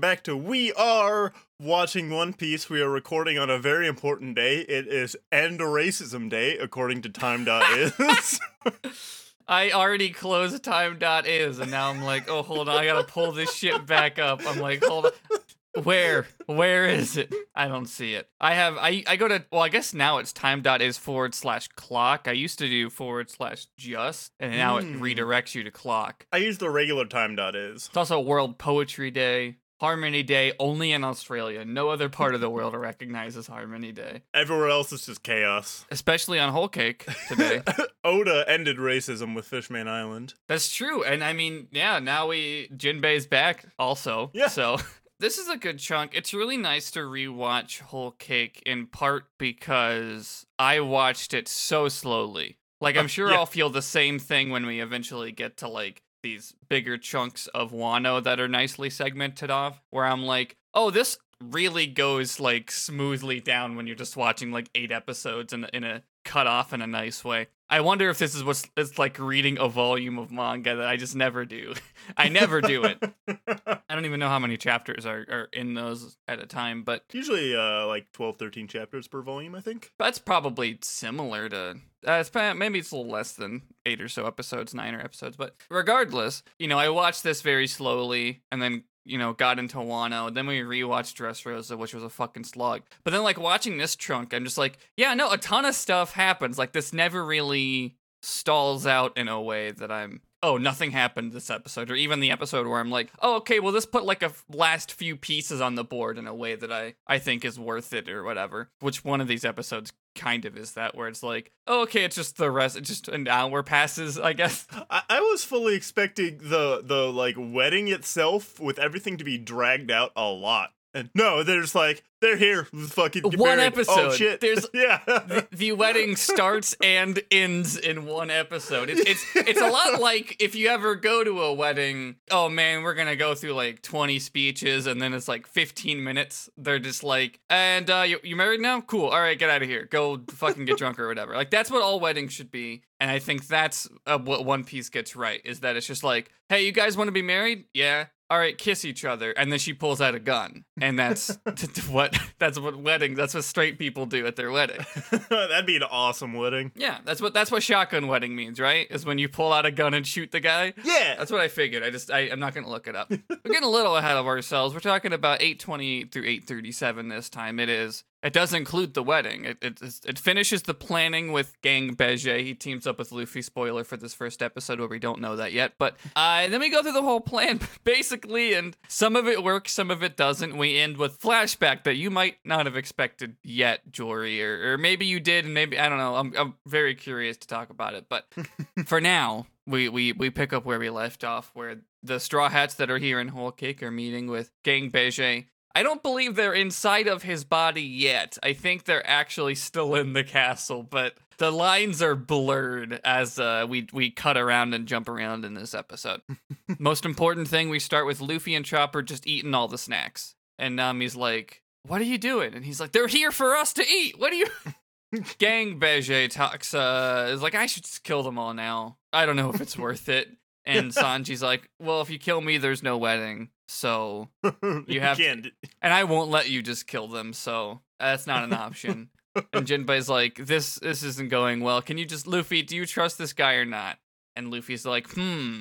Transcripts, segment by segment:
welcome back to We Are Watching One Piece. We are recording on a very important day. It is End Racism Day, according to Time.is. I already closed time.is and now I'm like, oh hold on, I gotta pull this shit back up. I'm like, hold on. Where? Where is it? I don't see it. I have I I go to well, I guess now it's time.is forward slash clock. I used to do forward slash just, and now it Mm. redirects you to clock. I use the regular Time.is. It's also World Poetry Day, Harmony Day, only in Australia. No other part of the world recognizes Harmony Day. Everywhere else is just chaos. Especially on Whole Cake today. Oda ended racism with Fishman Island. That's true. And I mean, yeah, now we Jinbei's back also. Yeah. So this is a good chunk. It's really nice to rewatch Whole Cake in part because I watched it so slowly. Like I'm Uh, sure yeah. I'll feel the same thing when we eventually get to like these bigger chunks of Wano that are nicely segmented off where I'm like, "Oh, this really goes like smoothly down when you're just watching like 8 episodes in in a cut off in a nice way." I wonder if this is what's it's like reading a volume of manga that I just never do. I never do it. I don't even know how many chapters are, are in those at a time, but Usually uh, like 12, 13 chapters per volume, I think. that's probably similar to. Uh, it's, maybe it's a little less than eight or so episodes, nine or episodes, but regardless, you know, I watched this very slowly and then, you know, got into Wano. Then we rewatched Dressrosa, which was a fucking slog. But then, like, watching this trunk, I'm just like, yeah, no, a ton of stuff happens. Like, this never really stalls out in a way that I'm. Oh, nothing happened this episode, or even the episode where I'm like, oh, okay, well, this put like a f- last few pieces on the board in a way that I I think is worth it or whatever. Which one of these episodes kind of is that, where it's like, oh, okay, it's just the rest, it's just an hour passes, I guess. I, I was fully expecting the the like wedding itself with everything to be dragged out a lot. And no, they're just like they're here, fucking One married. Oh episode. shit! There's- yeah. the, the wedding starts and ends in one episode. It's, it's it's a lot like if you ever go to a wedding. Oh man, we're gonna go through like twenty speeches, and then it's like fifteen minutes. They're just like, and uh, you you married now? Cool. All right, get out of here. Go fucking get drunk or whatever. Like that's what all weddings should be. And I think that's uh, what One Piece gets right is that it's just like, hey, you guys want to be married? Yeah. All right, kiss each other, and then she pulls out a gun, and that's t- t- what that's what weddings. That's what straight people do at their wedding. That'd be an awesome wedding. Yeah, that's what that's what shotgun wedding means, right? Is when you pull out a gun and shoot the guy. Yeah. That's what I figured. I just I, I'm not gonna look it up. We're getting a little ahead of ourselves. We're talking about 820 through 837 this time. It is. It does include the wedding. It it, it finishes the planning with Gang Bege. He teams up with Luffy. Spoiler for this first episode where we don't know that yet. But uh, then we go through the whole plan basically, and some of it works, some of it doesn't. We end with flashback that you might not have expected yet, Jory, or, or maybe you did, and maybe I don't know. I'm I'm very curious to talk about it, but for now, we, we we pick up where we left off, where the Straw Hats that are here in Whole Cake are meeting with Gang Bege. I don't believe they're inside of his body yet. I think they're actually still in the castle, but the lines are blurred as uh, we we cut around and jump around in this episode. Most important thing, we start with Luffy and Chopper just eating all the snacks, and Nami's like, "What are you doing?" And he's like, "They're here for us to eat. What are you?" Gang Bege talks uh is like I should just kill them all now. I don't know if it's worth it. And Sanji's like, "Well, if you kill me, there's no wedding. So, you have to- and I won't let you just kill them. So that's not an option." and Jinbei's like, "This this isn't going well. Can you just Luffy? Do you trust this guy or not?" And Luffy's like, "Hmm.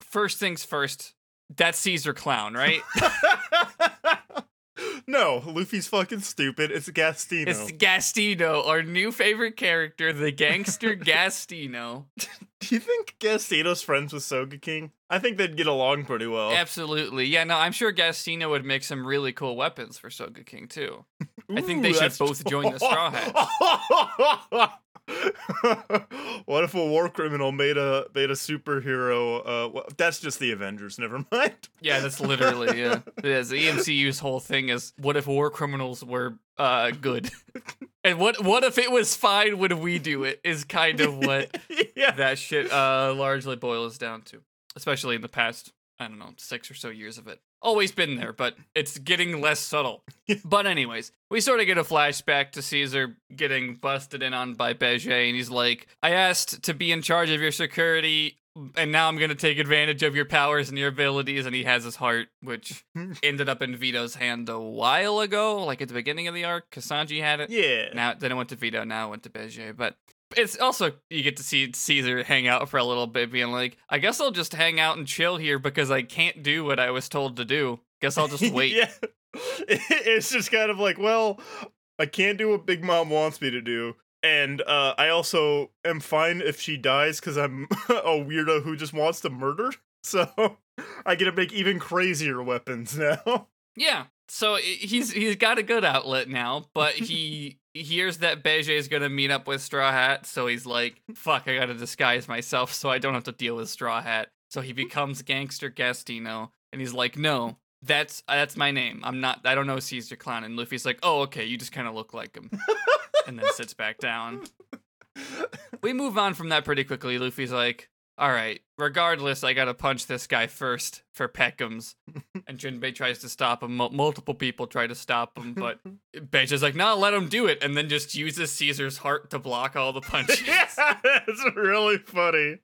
First things first. That's Caesar Clown, right? no, Luffy's fucking stupid. It's Gastino. It's Gastino, our new favorite character, the gangster Gastino." Do you think Gastino's friends with Sogeking? I think they'd get along pretty well. Absolutely. Yeah, no, I'm sure Gastino would make some really cool weapons for Sogeking too. I think they should both join the Straw what if a war criminal made a made a superhero? Uh, well, that's just the Avengers. Never mind. Yeah, that's literally yeah. Yes, the EMCU's whole thing is what if war criminals were uh good? and what what if it was fine when we do it is kind of what yeah. that shit uh largely boils down to. Especially in the past, I don't know, six or so years of it. Always been there, but it's getting less subtle. but anyways, we sort of get a flashback to Caesar getting busted in on by Bege, and he's like, I asked to be in charge of your security and now I'm gonna take advantage of your powers and your abilities. And he has his heart, which ended up in Vito's hand a while ago, like at the beginning of the arc. Kasanji had it. Yeah. Now then it went to Vito. Now it went to Bege. But it's also you get to see Caesar hang out for a little bit, being like, I guess I'll just hang out and chill here because I can't do what I was told to do. Guess I'll just wait. yeah. It's just kind of like, well, I can't do what Big Mom wants me to do. And uh, I also am fine if she dies because I'm a weirdo who just wants to murder. So I get to make even crazier weapons now. Yeah. So he's he's got a good outlet now, but he hears that Bege is gonna meet up with Straw Hat, so he's like, "Fuck, I gotta disguise myself so I don't have to deal with Straw Hat." So he becomes Gangster Gastino, and he's like, "No, that's that's my name. I'm not. I don't know Caesar Clown." And Luffy's like, "Oh, okay, you just kind of look like him," and then sits back down. We move on from that pretty quickly. Luffy's like, all right, regardless, I gotta punch this guy first for Pekoms. and Jinbei tries to stop him. Mul- multiple people try to stop him, but Bege's like, no, let him do it. And then just uses Caesar's heart to block all the punches. yeah, it's really funny.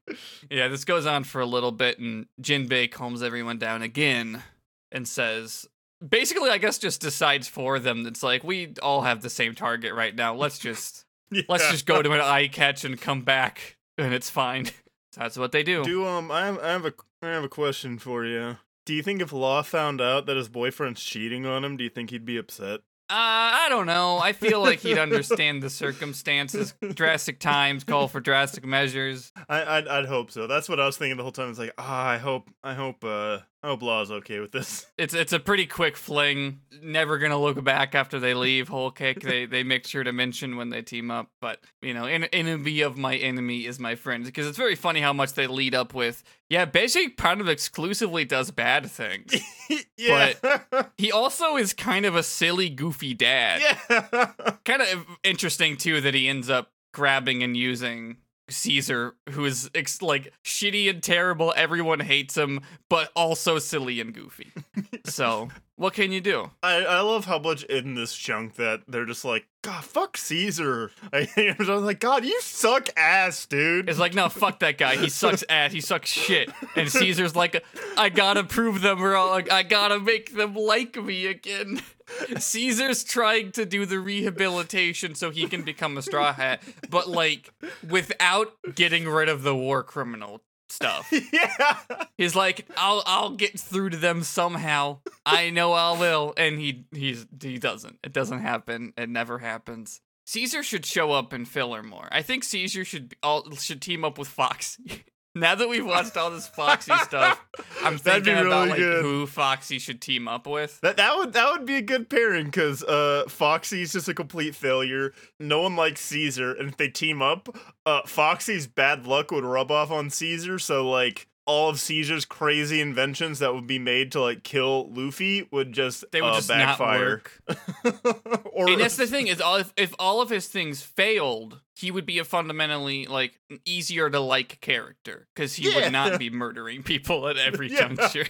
yeah, this goes on for a little bit, and Jinbei calms everyone down again and says, basically, I guess just decides for them. It's like, we all have the same target right now. Let's just. yeah. Let's just go to an eye catch and come back, and it's fine. That's what they do. Do um, I have, I have a I have a question for you. Do you think if Law found out that his boyfriend's cheating on him, do you think he'd be upset? Uh, I don't know. I feel like he'd understand the circumstances. Drastic times call for drastic measures. I I'd, I'd hope so. That's what I was thinking the whole time. It's like, ah, I hope I hope uh I hope Law's okay with this. It's it's a pretty quick fling. Never gonna look back after they leave. Whole Cake. They they make sure to mention when they team up. But you know, en- enemy of my enemy is my friend. Because it's very funny how much they lead up with. Yeah, Beijing kind of exclusively does bad things. yeah. But he also is kind of a silly, goofy dad. yeah. kind of interesting too that he ends up grabbing and using Caesar, who is ex- like shitty and terrible. Everyone hates him, but also silly and goofy. so, what can you do? I, I love how much in this chunk that they're just like, God, fuck Caesar. I, I was like, God, you suck ass, dude. It's like, no, fuck that guy. He sucks ass. He sucks shit. And Caesar's like, I gotta prove them wrong. I gotta make them like me again. Caesar's trying to do the rehabilitation so he can become a straw hat, but like without getting rid of the war criminal stuff. yeah. He's like, I'll I'll get through to them somehow. I know I will, and he he's he doesn't. It doesn't happen. It never happens. Caesar should show up in filler more. I think Caesar should all should team up with Foxy. now that we've watched all this Foxy stuff, I'm thinking about really like good. who Foxy should team up with. That that would that would be a good pairing because uh Foxy's just a complete failure. No one likes Caesar, and if they team up, uh Foxy's bad luck would rub off on Caesar. So like all of Caesar's crazy inventions that would be made to like kill Luffy would just They would uh, just backfire. not work. or And that's the thing is, all if, if all of his things failed, he would be a fundamentally like easier to like character because he Yeah. would not be murdering people at every Yeah. juncture.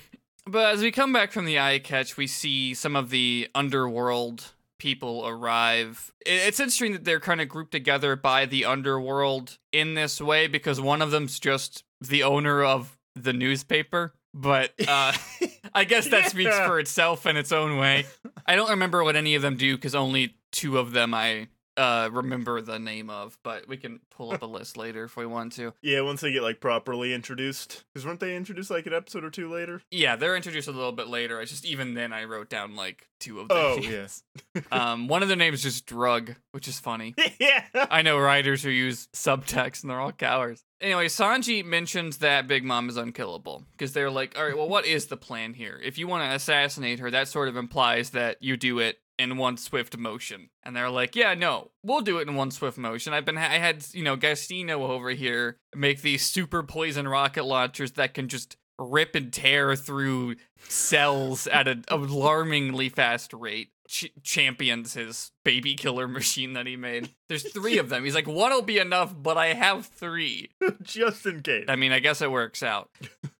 But as we come back from the eye catch, we see some of the underworld people arrive. It's interesting that they're kind of grouped together by the underworld in this way because one of them's just the owner of the newspaper. But uh, I guess that speaks for itself in its own way. I don't remember what any of them do because only two of them I uh, remember the name of, but we can pull up a list later if we want to. yeah, once they get like properly introduced, because weren't they introduced like an episode or two later? Yeah, they're introduced a little bit later. I just even then I wrote down like two of them. Oh yes, um, one of their names is just Drug, which is funny. yeah. I know writers who use subtext and they're all cowards. Anyway, Sanji mentions that Big Mom is unkillable because they're like, all right, well, what is the plan here? If you want to assassinate her, that sort of implies that you do it in one swift motion. And they're like, yeah, no, we'll do it in one swift motion. I've been, I had, you know, Gastino over here make these super poison rocket launchers that can just rip and tear through cells at an alarmingly fast rate. Ch- champions his baby killer machine that he made. There's three of them. He's like, one'll be enough, but I have three. just in case. I mean, I guess it works out.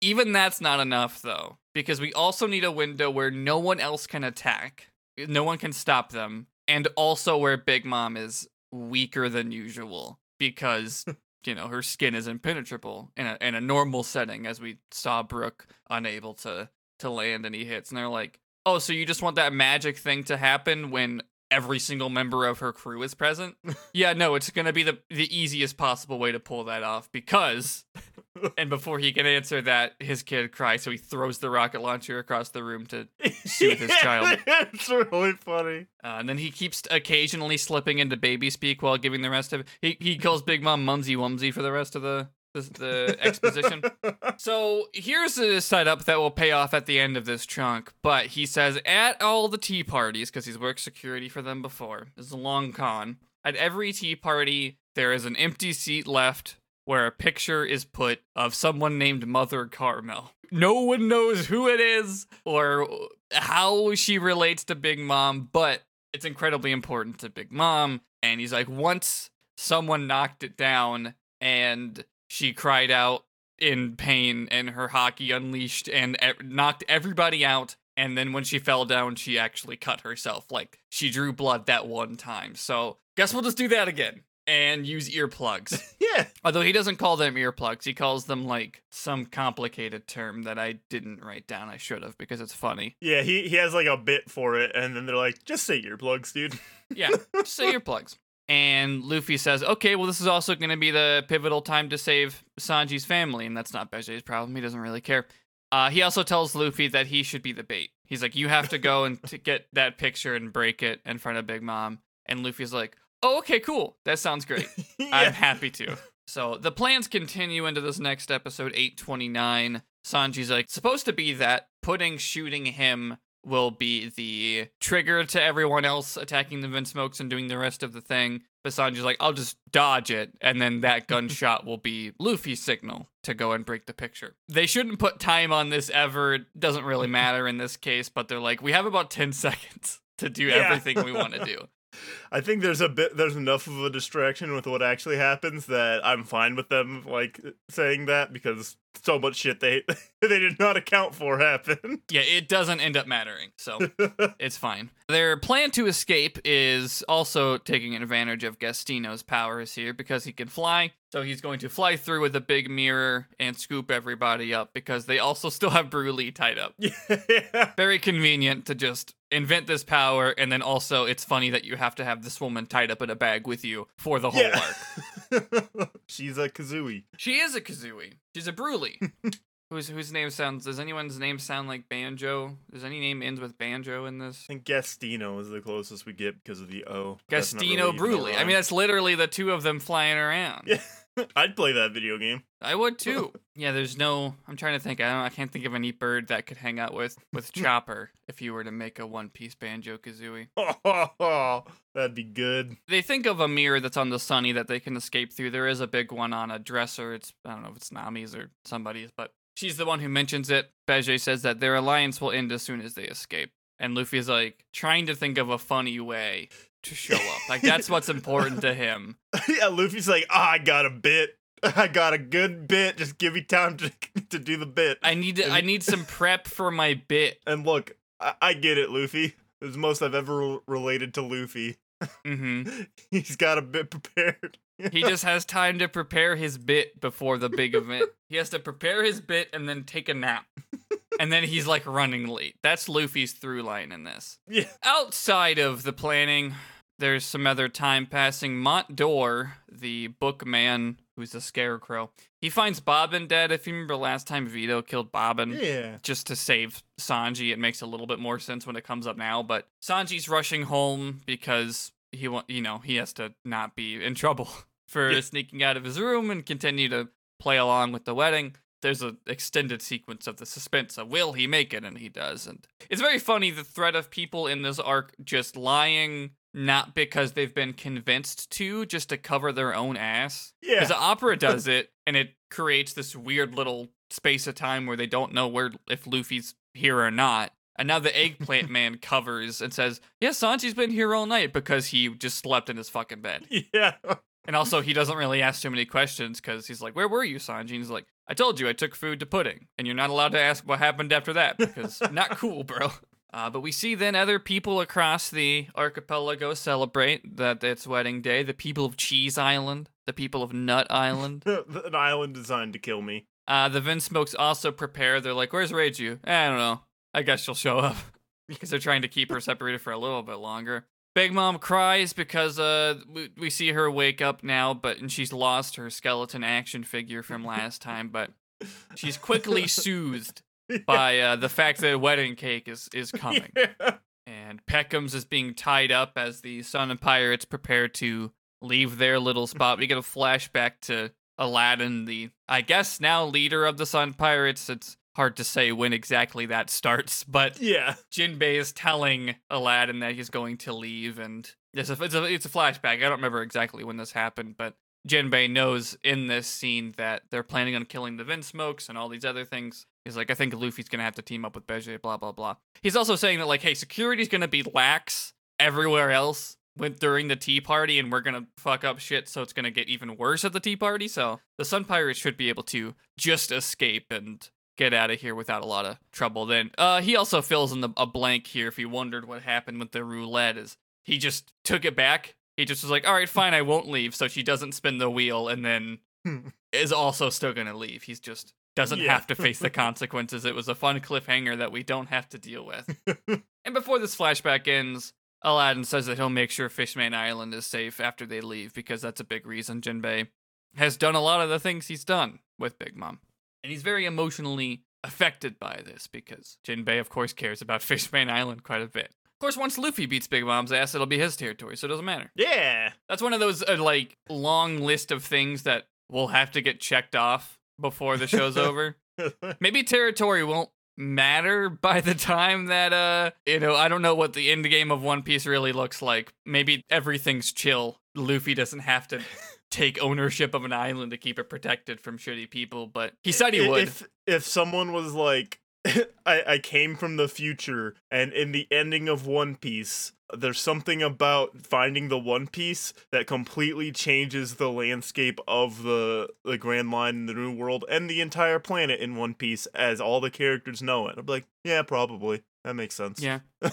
Even that's not enough, though, because we also need a window where no one else can attack, no one can stop them, and also where Big Mom is weaker than usual because you know her skin is impenetrable in a in a normal setting, as we saw Brook unable to to land any hits, and they're like, oh, so you just want that magic thing to happen when every single member of her crew is present? yeah, no, it's gonna be the the easiest possible way to pull that off because. And before he can answer that, his kid cries, so he throws the rocket launcher across the room to soothe his child. it's really funny. Uh, and then he keeps occasionally slipping into baby speak while giving the rest of he he calls Big Mom Mumsy Wumsy for the rest of the the, the exposition. So here's a setup that will pay off at the end of this chunk. But he says at all the tea parties because he's worked security for them before. This is a long con. At every tea party, there is an empty seat left where a picture is put of someone named Mother Carmel. No one knows who it is or how she relates to Big Mom, but it's incredibly important to Big Mom. And he's like, once someone knocked it down and she cried out in pain and her haki unleashed and e- knocked everybody out. And then when she fell down, she actually cut herself. Like she drew blood that one time. So guess we'll just do that again and use earplugs. yeah. Although he doesn't call them earplugs, he calls them like some complicated term that I didn't write down. I should have because it's funny. Yeah, he, he has like a bit for it, and then they're like, just say earplugs, dude. Yeah, just say earplugs. And Luffy says, okay, well, this is also going to be the pivotal time to save Sanji's family. And that's not Bege's problem. He doesn't really care. Uh, he also tells Luffy that he should be the bait. He's like, you have to go and to get that picture and break it in front of Big Mom. And Luffy's like, oh, okay, cool. That sounds great. I'm happy to. So the plans continue into this next episode, 829. Sanji's like, supposed to be that Pudding shooting him will be the trigger to everyone else attacking the Vinsmokes and doing the rest of the thing. But Sanji's like, I'll just dodge it, and then that gunshot will be Luffy's signal to go and break the picture. They shouldn't put time on this ever. It doesn't really matter in this case, but they're like, we have about 10 seconds to do Yeah. everything we want to do. I think there's a bit there's enough of a distraction with what actually happens that I'm fine with them like saying that because so much shit they they did not account for happened. Yeah, it doesn't end up mattering, so it's fine. Their plan to escape is also taking advantage of Gastino's powers here because he can fly. So he's going to fly through with a big mirror and scoop everybody up because they also still have Brulee tied up. yeah. Very convenient to just invent this power, and then also it's funny that you have to have this woman tied up in a bag with you for the whole arc. She's a Kazooie. She is a Kazooie. She's a Brulee. Whose whose name sounds? Does anyone's name sound like Banjo? Does any name ends with Banjo in this? I think Gastino is the closest we get because of the O. Gastino really Brulee. I mean, that's literally the two of them flying around. Yeah. I'd play that video game. I would too. yeah, there's no. I'm trying to think. I don't. I can't think of any bird that could hang out with with Chopper if you were to make a One Piece Banjo Kazooie. Oh, That'd be good. They think of a mirror that's on the sunny that they can escape through. There is a big one on a dresser. It's I don't know if it's Nami's or somebody's, but she's the one who mentions it. Bege says that their alliance will end as soon as they escape. And Luffy's like trying to think of a funny way to show up. Like that's what's important to him. yeah, Luffy's like, ah, I got a bit. I got a good bit. Just give me time to to do the bit. I need to, I need some prep for my bit. And look, I, I get it, Luffy. It's the most I've ever related to Luffy. hmm He's got a bit prepared. He just has time to prepare his bit before the big event. He has to prepare his bit and then take a nap. And then he's like running late. That's Luffy's through line in this. yeah. Outside of the planning, there's some other time passing. Mont-d'Or, the bookman who's a scarecrow, he finds Bobbin dead. If you remember last time Vito killed Bobbin Yeah. just to save Sanji. It makes a little bit more sense when it comes up now, but Sanji's rushing home because he want you know, he has to not be in trouble for Yeah. sneaking out of his room and continue to play along with the wedding. There's an extended sequence of the suspense of will he make it and he does and it's very funny the threat of people in this arc just lying not because they've been convinced to just to cover their own ass Yeah. because the opera does it, and it creates this weird little space of time where they don't know where if Luffy's here or not. And now the eggplant man covers and says, "Yeah, Sanji's been here all night because he just slept in his fucking bed." yeah. And also, he doesn't really ask too many questions because he's like, "Where were you, Sanji?" And he's like, "I told you I took food to pudding, and you're not allowed to ask what happened after that because not cool, bro." Uh, but we see then other people across the archipelago celebrate that it's wedding day. The people of Cheese Island, the people of Nut Island. An island designed to kill me. Uh, the Vinsmokes also prepare. They're like, "Where's Reiju? I don't know. I guess she'll show up." because they're trying to keep her separated for a little bit longer. Big Mom cries because uh we, we see her wake up now, but and she's lost her skeleton action figure from last time, but she's quickly soothed by uh, the fact that a wedding cake is is coming. Yeah. And Pekoms is being tied up as the Sun and Pirates prepare to leave their little spot. We get a flashback to Aladdin, the I guess now leader of the Sun Pirates. It's hard to say when exactly that starts, but Yeah. Jinbei is telling Aladdin that he's going to leave, and it's a, it's a it's a flashback. I don't remember exactly when this happened, but Jinbei knows in this scene that they're planning on killing the Vinsmokes and all these other things. He's like, I think Luffy's gonna have to team up with Bege, blah blah blah. He's also saying that like, hey, security's gonna be lax everywhere else with during the tea party, and we're gonna fuck up shit, so it's gonna get even worse at the tea party. So the Sun Pirates should be able to just escape and get out of here without a lot of trouble. Then uh, he also fills in the, a blank here. If you wondered what happened with the roulette, is he just took it back. He just was like, "All right, fine, I won't leave." So she doesn't spin the wheel, and then is also still gonna leave. He's just doesn't Yeah. have to face the consequences. It was a fun cliffhanger that we don't have to deal with. and before this flashback ends, Aladdin says that he'll make sure Fishman Island is safe after they leave because that's a big reason Jinbei has done a lot of the things he's done with Big Mom. And he's very emotionally affected by this because Jinbei, of course, cares about Fishman Island quite a bit. Of course, once Luffy beats Big Mom's ass, it'll be his territory, so it doesn't matter. Yeah. That's one of those uh, like long list of things that will have to get checked off before the show's over. Maybe territory won't matter by the time that uh you know I don't know what the end game of One Piece really looks like. Maybe everything's chill. Luffy doesn't have to take ownership of an island to keep it protected from shitty people, but he said he would. If if someone was like, I I came from the future, and in the ending of One Piece, there's something about finding the One Piece that completely changes the landscape of the the Grand Line in the New World and the entire planet in One Piece as all the characters know it. I'm like, yeah, probably that makes sense. yeah.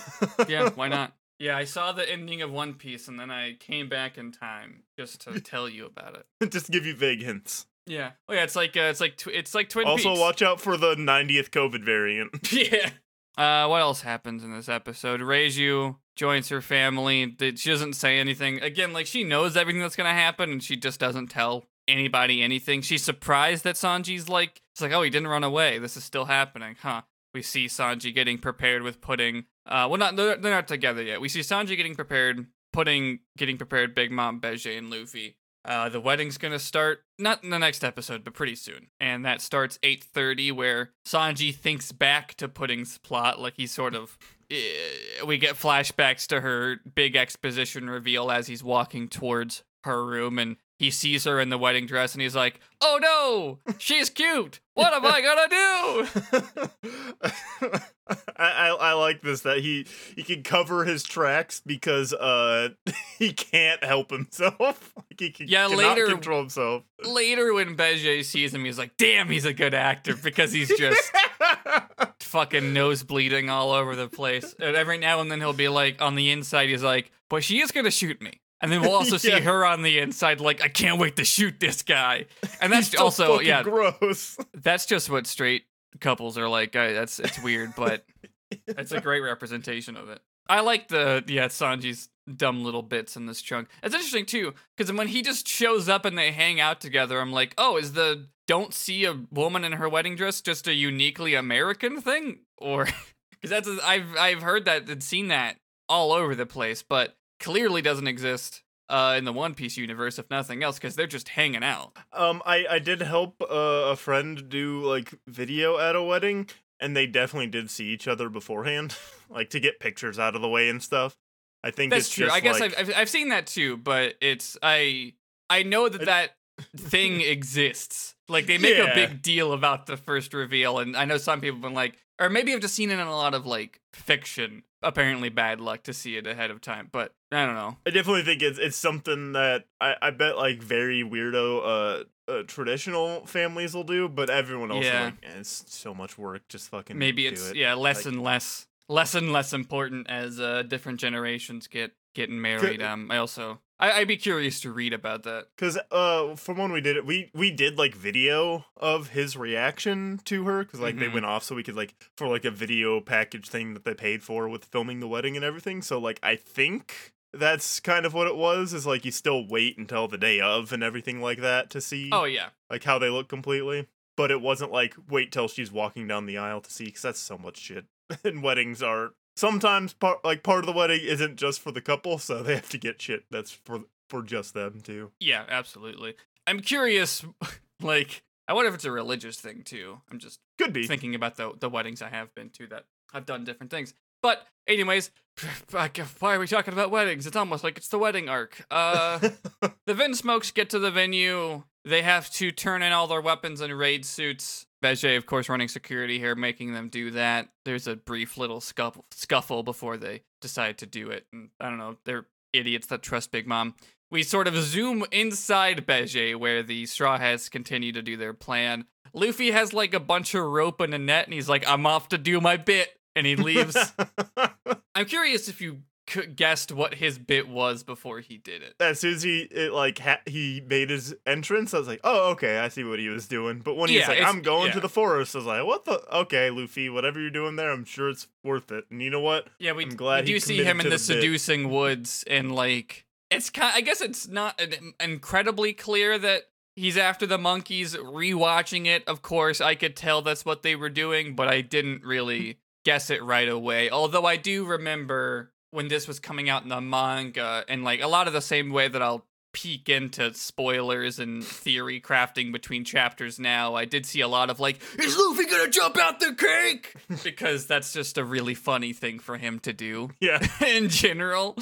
Yeah, why not? Yeah, I saw the ending of One Piece and then I came back in time just to tell you about it. Just give you vague hints. Yeah. Oh yeah, it's like uh, it's like tw- it's like Twin also, Peaks. watch out for the 90th COVID variant. yeah. Uh, what else happens in this episode? Reiju joins her family. She doesn't say anything. Again, like she knows everything that's gonna happen, and she just doesn't tell anybody anything. She's surprised that Sanji's like, it's like, oh, he didn't run away. This is still happening, huh? We see Sanji getting prepared with pudding. Uh, well, not they're, they're not together yet. We see Sanji getting prepared, Pudding getting prepared. Big Mom, Bege, and Luffy. Uh, the wedding's gonna start not in the next episode, but pretty soon, and that starts 8:30, where Sanji thinks back to Pudding's plot, like he's sort of. eh, we get flashbacks to her big exposition reveal as he's walking towards her room, and he sees her in the wedding dress, and he's like, "Oh no, she's cute. What am I gonna do?" I, I I like this that he he can cover his tracks because uh he can't help himself. Like he can, Yeah, later- control himself. Later, when Bege sees him, he's like, "Damn, he's a good actor," because he's just. fucking nose bleeding all over the place. And every now and then he'll be like, on the inside, he's like, but she is gonna shoot me. And then we'll also see Yeah. her on the inside, like, I can't wait to shoot this guy. And that's so also, yeah, gross. that's just what straight couples are like. I, that's it's weird, but it's a great representation of it. I like the yeah Sanji's dumb little bits in this chunk. It's interesting too because when he just shows up and they hang out together, I'm like, oh, is the don't see a woman in her wedding dress just a uniquely American thing, or because that's a, I've I've heard that and seen that all over the place, but clearly doesn't exist uh, in the One Piece universe, if nothing else, because they're just hanging out. Um, I I did help uh, a friend do like video at a wedding, and they definitely did see each other beforehand, like to get pictures out of the way and stuff. I think That's it's true. I guess like, I've, I've I've seen that too, but it's I I know that that thing exists. Like they make a big deal about the first reveal, and I know some people have been like, or maybe I've just seen it in a lot of like fiction. Apparently, bad luck to see it ahead of time, but I don't know. I definitely think it's it's something that I, I bet like very weirdo uh, uh traditional families will do, but everyone else Yeah. is like eh, it's so much work, just fucking Maybe it's it. yeah less Like- and less less and less important as uh, different generations get getting married. Um, I also I, I'd be curious to read about that. Because uh, from when we did it, we we did like video of his reaction to her. Because like they Mhm. went off, so we could like for like a video package thing that they paid for with filming the wedding and everything. So like I think that's kind of what it was. Is like you still wait until the day of and everything like that to see Oh yeah, like how they look completely. But it wasn't like wait till she's walking down the aisle to see. Because that's so much shit. and weddings are sometimes part like part of the wedding isn't just for the couple, so they have to get shit that's for for just them too. yeah, absolutely. I'm curious, like I wonder if it's a religious thing too. I'm just Could be. thinking about the the weddings I have been to that I've done different things. But anyways, why are we talking about weddings? It's almost like it's the wedding arc. Uh, the Vinsmokes get to the venue. They have to turn in all their weapons and raid suits. Bege, of course, running security here, making them do that. There's a brief little scuffle, scuffle before they decide to do it. And I don't know, they're idiots that trust Big Mom. We sort of zoom inside Bege, where the Straw Hats continue to do their plan. Luffy has like a bunch of rope and a net, and he's like, I'm off to do my bit. And he leaves. I'm curious if you guessed what his bit was before he did it. as soon as he it, like ha- he made his entrance, I was like, "Oh, okay, I see what he was doing." But when he's like, "I'm going yeah. to the forest," I was like, "What the? Okay, Luffy, whatever you're doing there, I'm sure it's worth it." And you know what? Yeah, we, I'm glad we do see him in the, the bit. seducing woods, and like it's kind. I guess it's not an- incredibly clear that he's after the monkeys. Rewatching it, of course, I could tell that's what they were doing, but I didn't really guess it right away. Although I do remember when this was coming out in the manga, and like a lot of the same way that I'll peek into spoilers and theory crafting between chapters now. I did see a lot of like, is Luffy gonna jump out the cake? because that's just a really funny thing for him to do Yeah, in general.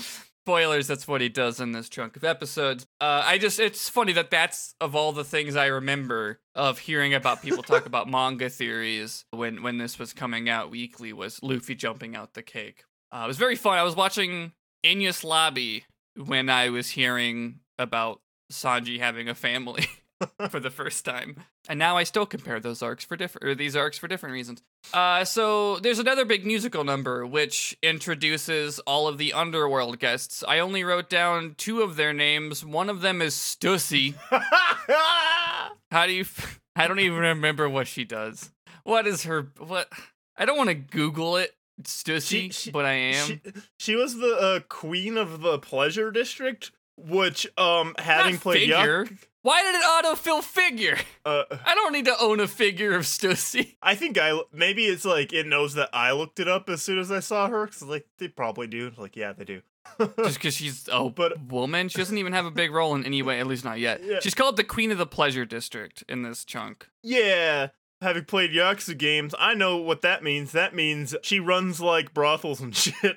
Spoilers, that's what he does in this chunk of episodes. Uh, I just, it's funny that that's of all the things I remember of hearing about people talk about manga theories when, when this was coming out weekly was Luffy jumping out the cake. Uh, it was very fun. I was watching Enies Lobby when I was hearing about Sanji having a family for the first time. And now I still compare those arcs for different or these arcs for different reasons. Uh, so there's another big musical number which introduces all of the underworld guests. I only wrote down two of their names. One of them is Stussy. How do you? f- I don't even remember what she does. What is her? What? I don't want to Google it, Stussy, She- she- but I am. she, she was the uh, queen of the pleasure district, which um having Not played figure. Yuck, Why did it autofill figure? uh, I don't need to own a figure of Stussy. I think I maybe it's like it knows that I looked it up as soon as I saw her because like they probably do. Like yeah, they do. just because she's a But- woman. She doesn't even have a big role in any way, at least not yet. Yeah. She's called the Queen of the Pleasure District in this chunk. Yeah, having played Yakuza games, I know what that means. That means she runs like brothels and shit.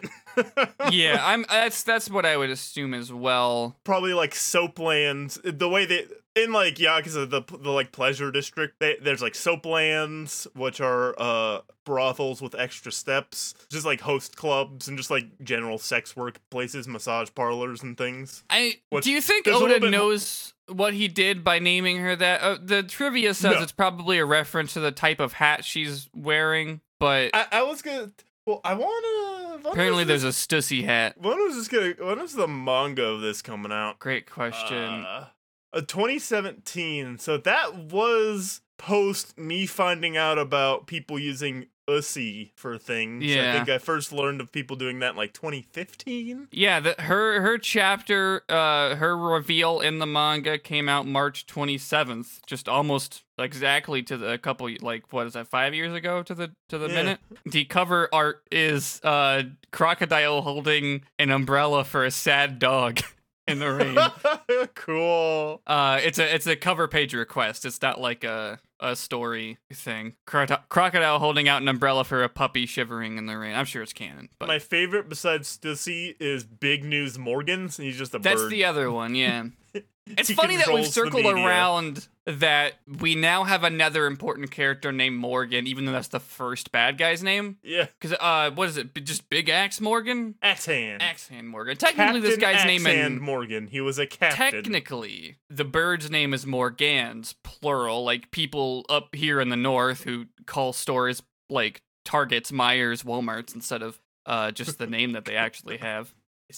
yeah, I'm. That's that's what I would assume as well. Probably like soaplands. The way they in like Yakuza, the the like pleasure district, they, there's like soaplands, which are uh brothels with extra steps, just like host clubs and just like general sex work places, massage parlors and things. I What's- do you think there's a little Oda bit knows what he did by naming her that? Uh, the trivia says No. it's probably a reference to the type of hat she's wearing, but I, I was gonna. Well, I wanna. apparently there's this- a Stussy hat. When was this gonna? When is the manga of this coming out? Great question. Uh, uh, 2017. So that was post me finding out about people using Ussy for things. Yeah. I think I first learned of people doing that in like 2015. Yeah, the, her her chapter, uh, her reveal in the manga came out March 27th, just almost exactly to the a couple like what is that five years ago to the to the Yeah. minute. The cover art is uh crocodile holding an umbrella for a sad dog in the rain. cool. uh, it's a it's a cover page request. It's not like a a story thing. Crocodile, crocodile holding out an umbrella for a puppy shivering in the rain. I'm sure it's canon, but My favorite besides Stussy is Big News Morgans. He's just a That's bird. the other one, yeah. It's He funny that we've circled around that we now have another important character named Morgan, even though that's the first bad guy's name. yeah. Because uh, what is it? B- Just Big Axe Morgan? Axe hand. Axe Hand Morgan. Technically, this Captain guy's name is. Morgan. He was a captain. technically the bird's name is Morgans, plural. Like people up here in the north who call stores like Targets, Myers, Walmarts instead of uh, just the name that they actually have.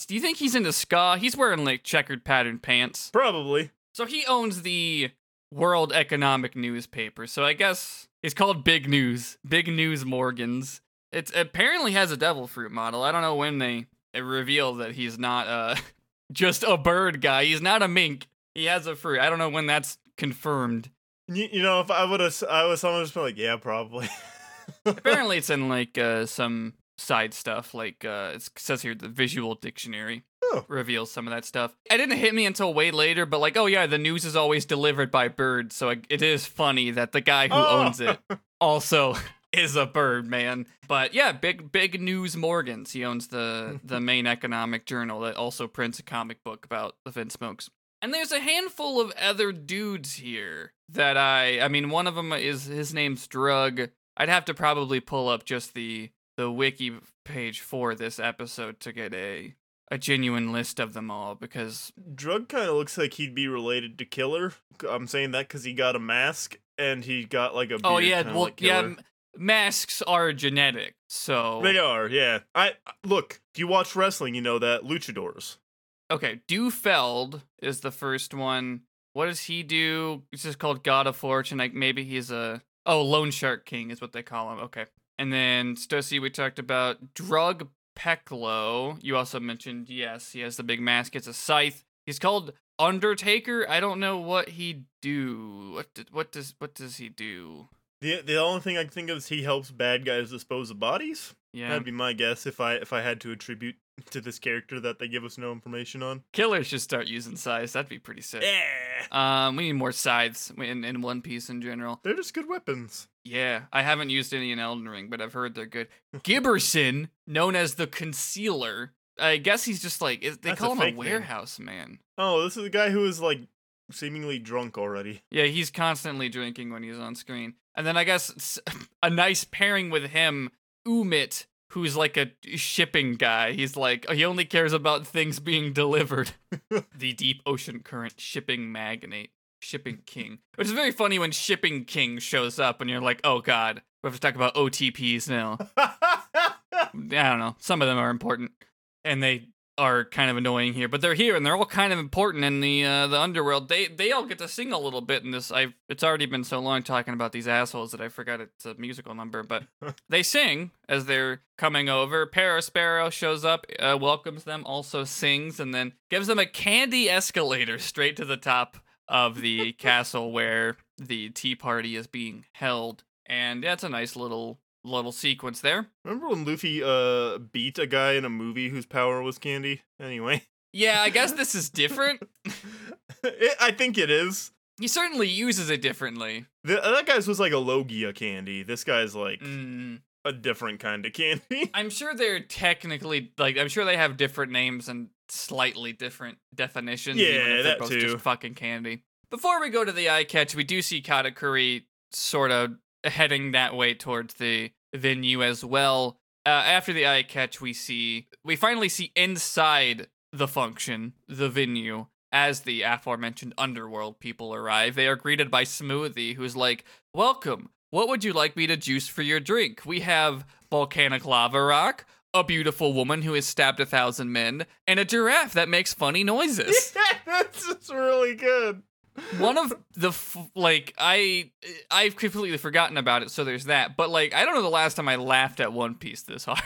Do you think he's into ska? He's wearing like checkered pattern pants. Probably. So he owns the World Economic newspaper. So I guess it's called Big News. Big News Morgans. It apparently has a devil fruit model. I don't know when they reveal that he's not uh just a bird guy. He's not a mink. He has a fruit. I don't know when that's confirmed. You, you know, if I would have, I was someone just been like, yeah, probably. Apparently, it's in like uh, some side stuff. Like uh, it says here, the visual dictionary Oh. reveals some of that stuff. It didn't hit me until way later, but like, oh yeah, the news is always delivered by birds, so it, it is funny that the guy who Oh. owns it also is a bird man. But yeah, big big news Morgans. He owns the the main economic journal that also prints a comic book about the Vinsmokes. And there's a handful of other dudes here that I I mean one of them is his name's Drug. I'd have to probably pull up just the the wiki page for this episode to get a a genuine list of them all because Drug kind of looks like he'd be related to Killer. I'm saying that because he got a mask and he got like a. oh yeah well like yeah masks are genetic so They are, yeah. I look. If you watch wrestling, you know that luchadors. Okay, Dufeld is the first one. What does he do? It's just called God of Fortune. Like maybe he's a oh Loan Shark King is what they call him. Okay, and then Stussy we talked about Drug Peclo. You also mentioned yes, he has the big mask. It's a scythe. He's called Undertaker. I don't know what he do. What did, what does what does he do? The the only thing I can think of is he helps bad guys dispose of bodies. Yeah, That'd be my guess if I if I had to attribute to this character that they give us no information on. killers should start using scythes. That'd be pretty sick. Yeah, Um, we need more scythes in in One Piece in general. they're just good weapons. Yeah, I haven't used any in Elden Ring, but I've heard they're good. Giberson, known as the Concealer, I guess he's just like they That's a call him fake a name. warehouse man. Oh, this is the guy who is like seemingly drunk already. Yeah, he's constantly drinking when he's on screen. And then I guess a nice pairing with him, Umit, who's like a shipping guy. He's like he only cares about things being delivered. the deep ocean current shipping magnate, shipping king. Which is very funny when shipping king shows up and you're like, oh god, we have to talk about OTPs now. I don't know. Some of them are important, and they are kind of annoying here, but they're here and they're all kind of important in the uh, the underworld. They they all get to sing a little bit in this. I it's already been so long talking about these assholes that I forgot it's a musical number, but they sing as they're coming over. Perospero shows up, uh, welcomes them, also sings, and then gives them a candy escalator straight to the top of the castle where the tea party is being held. And that's a nice little little sequence there. Remember when Luffy uh beat a guy in a movie whose power was candy? Anyway, Yeah, I guess this is different. it, I think it is. He certainly uses it differently. The, that guy's was like a Logia candy. This guy's like Mm, a different kind of candy. I'm sure they're technically like I'm sure they have different names and slightly different definitions. even Yeah, that both too. just fucking candy. Before we go to the eye catch, we do see Katakuri sort of heading that way towards the venue as well. Uh, after the eye catch, we see we finally see inside the function, the venue, as the aforementioned underworld people arrive. They are greeted by Smoothie, who's like, "Welcome. What would you like me to juice for your drink? We have volcanic lava rock." A beautiful woman who has stabbed a thousand men, and a giraffe that makes funny noises yeah, that's just really good. One of the f- like I I've completely forgotten about it, so there's that. But like I don't know the last time I laughed at One Piece this hard.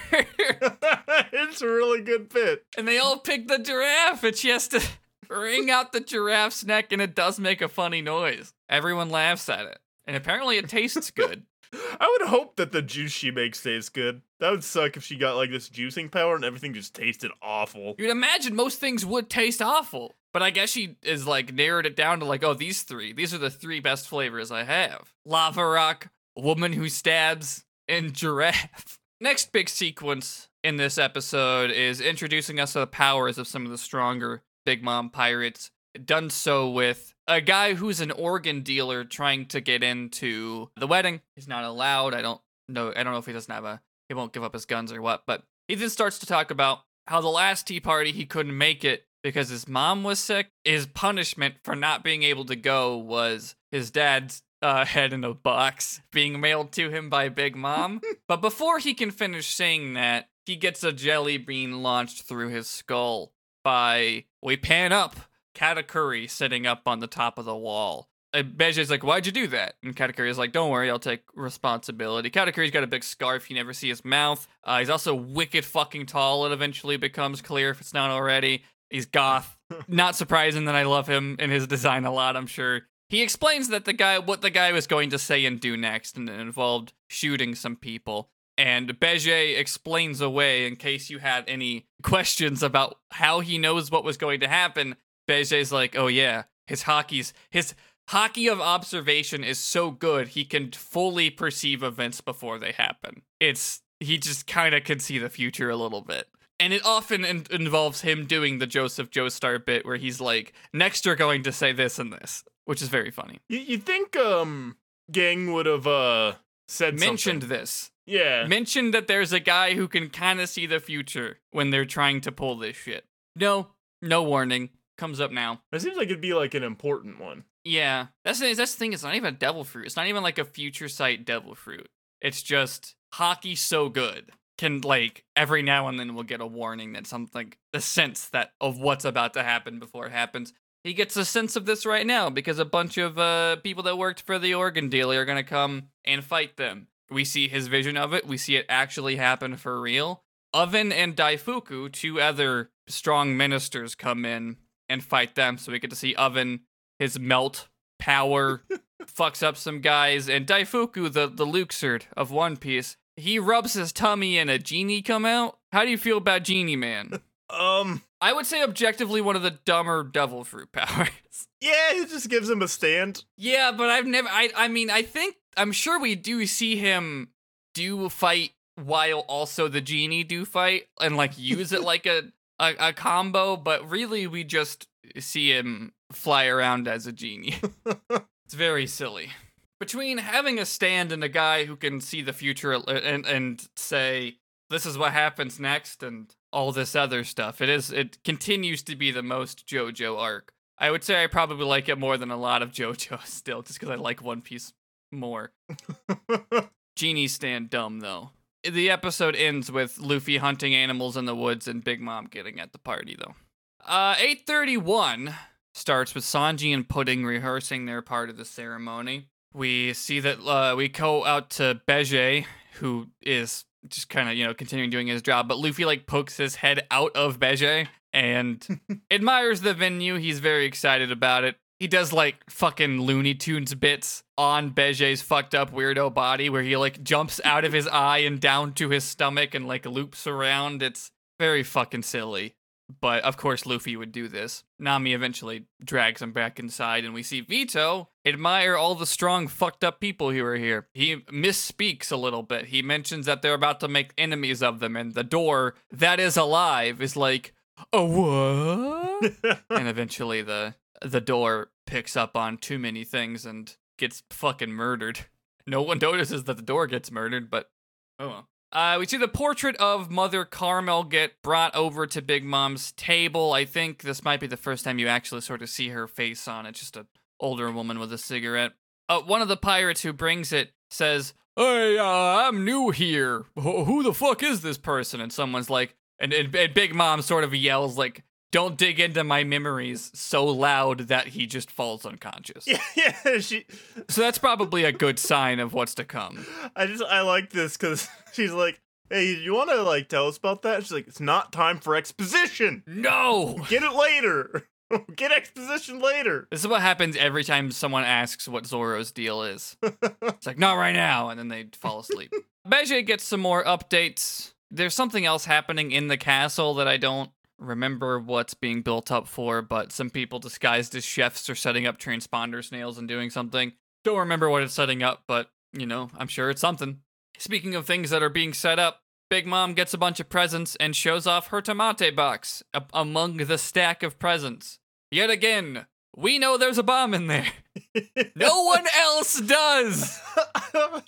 it's a really good bit. and they all pick the giraffe, and she has to wring out the giraffe's neck, and it does make a funny noise. Everyone laughs at it, and apparently it tastes good. I would hope that the juice she makes tastes good. That would suck if she got like this juicing power and everything just tasted awful. You'd imagine most things would taste awful, but I guess she is like narrowed it down to like, oh, these three. These are the three best flavors I have: lava rock, woman who stabs, and giraffe. Next big sequence in this episode is introducing us to the powers of some of the stronger Big Mom pirates. Done so with a guy who's an organ dealer trying to get into the wedding. He's not allowed. I don't know. I don't know if he doesn't have a. He won't give up his guns or what. But he then starts to talk about how the last tea party he couldn't make it because his mom was sick. His punishment for not being able to go was his dad's uh, head in a box being mailed to him by Big Mom. but before he can finish saying that, he gets a jelly bean launched through his skull by we pan up Katakuri sitting up on the top of the wall. And Bege's like, "Why'd you do that?" And Katakuri is like, "Don't worry, I'll take responsibility." Katakuri's got a big scarf; you never see his mouth. Uh, he's also wicked fucking tall. It eventually becomes clear if it's not already. He's goth. not surprising that I love him and his design a lot. I'm sure he explains that the guy, what the guy was going to say and do next, and it involved shooting some people. And Bege explains away in case you had any questions about how he knows what was going to happen. Bege's like, oh yeah, his haki's his haki of observation is so good he can fully perceive events before they happen. It's he just kind of can see the future a little bit. And it often in- involves him doing the Joseph Joestar bit where he's like, next you're going to say this and this, which is very funny. You, you think um Gang would have uh said Mentioned something? this. Yeah. mentioned that there's a guy who can kind of see the future when they're trying to pull this shit. No, no warning. Comes up now. It seems like it'd be like an important one. Yeah, that's the, that's the thing. It's not even a devil fruit. It's not even like a future sight devil fruit. It's just haki so good can like every now and then we'll get a warning that something the sense that of what's about to happen before it happens. He gets a sense of this right now because a bunch of uh, people that worked for the organ dealer are gonna come and fight them. We see his vision of it. We see it actually happen for real. Oven and Daifuku, two other strong ministers, come in and fight them. So we get to see Oven, his melt power, fucks up some guys, and Daifuku, the the Luxord of One Piece, he rubs his tummy and a genie come out. How do you feel about Genie Man? Um I would say objectively one of the dumber devil fruit powers. yeah, it just gives him a stand. Yeah, but I've never. I. I mean, I think I'm sure we do see him do fight while also the genie do fight and like use it like a, a a combo. But really, we just see him fly around as a genie. it's very silly. Between having a stand and a guy who can see the future and and say this is what happens next and all this other stuff, it is it continues to be the most JoJo arc. I would say I probably like it more than a lot of JoJo still, just because I like One Piece more. Genie stand dumb though. The episode ends with Luffy hunting animals in the woods and Big Mom getting at the party though. Uh, 831 starts with Sanji and Pudding rehearsing their part of the ceremony. We see that uh, we go out to Bege, who is just kind of you know continuing doing his job, but Luffy like pokes his head out of Bege and admires the venue. He's very excited about it. He does like fucking Looney Tunes bits on Bege's fucked up weirdo body where he like jumps out of his eye and down to his stomach and like loops around. It's very fucking silly. But of course, Luffy would do this. Nami eventually drags him back inside, and we see Vito admire all the strong, fucked up people who are here. He misspeaks a little bit. He mentions that they're about to make enemies of them, and the door that is alive is like, a what? and eventually, the the door picks up on too many things and gets fucking murdered. No one notices that the door gets murdered, but oh well. Uh, we see the portrait of Mother Carmel get brought over to Big Mom's table. I think this might be the first time you actually sort of see her face on it. Just an older woman with a cigarette. Uh, one of the pirates who brings it says, "Hey, uh, I'm new here. Wh- who the fuck is this person?" And someone's like, and, and, and Big Mom sort of yells like, "Don't dig into my memories!" So loud that he just falls unconscious. yeah, yeah, she So that's probably a good sign of what's to come. I just I like this cuz she's like, "Hey, you want to like tell us about that?" She's like, "It's not time for exposition. No. Get it later. Get exposition later." This is what happens every time someone asks what Zoro's deal is. It's like, not right now, and then they fall asleep. Bege gets some more updates. There's something else happening in the castle that I don't remember what's being built up for, but some people disguised as chefs are setting up transponder snails and doing something. Don't remember what it's setting up, but you know, I'm sure it's something. Speaking of things that are being set up, Big Mom gets a bunch of presents and shows off her tomate box a- among the stack of presents. Yet again, we know there's a bomb in there. No one else does. What-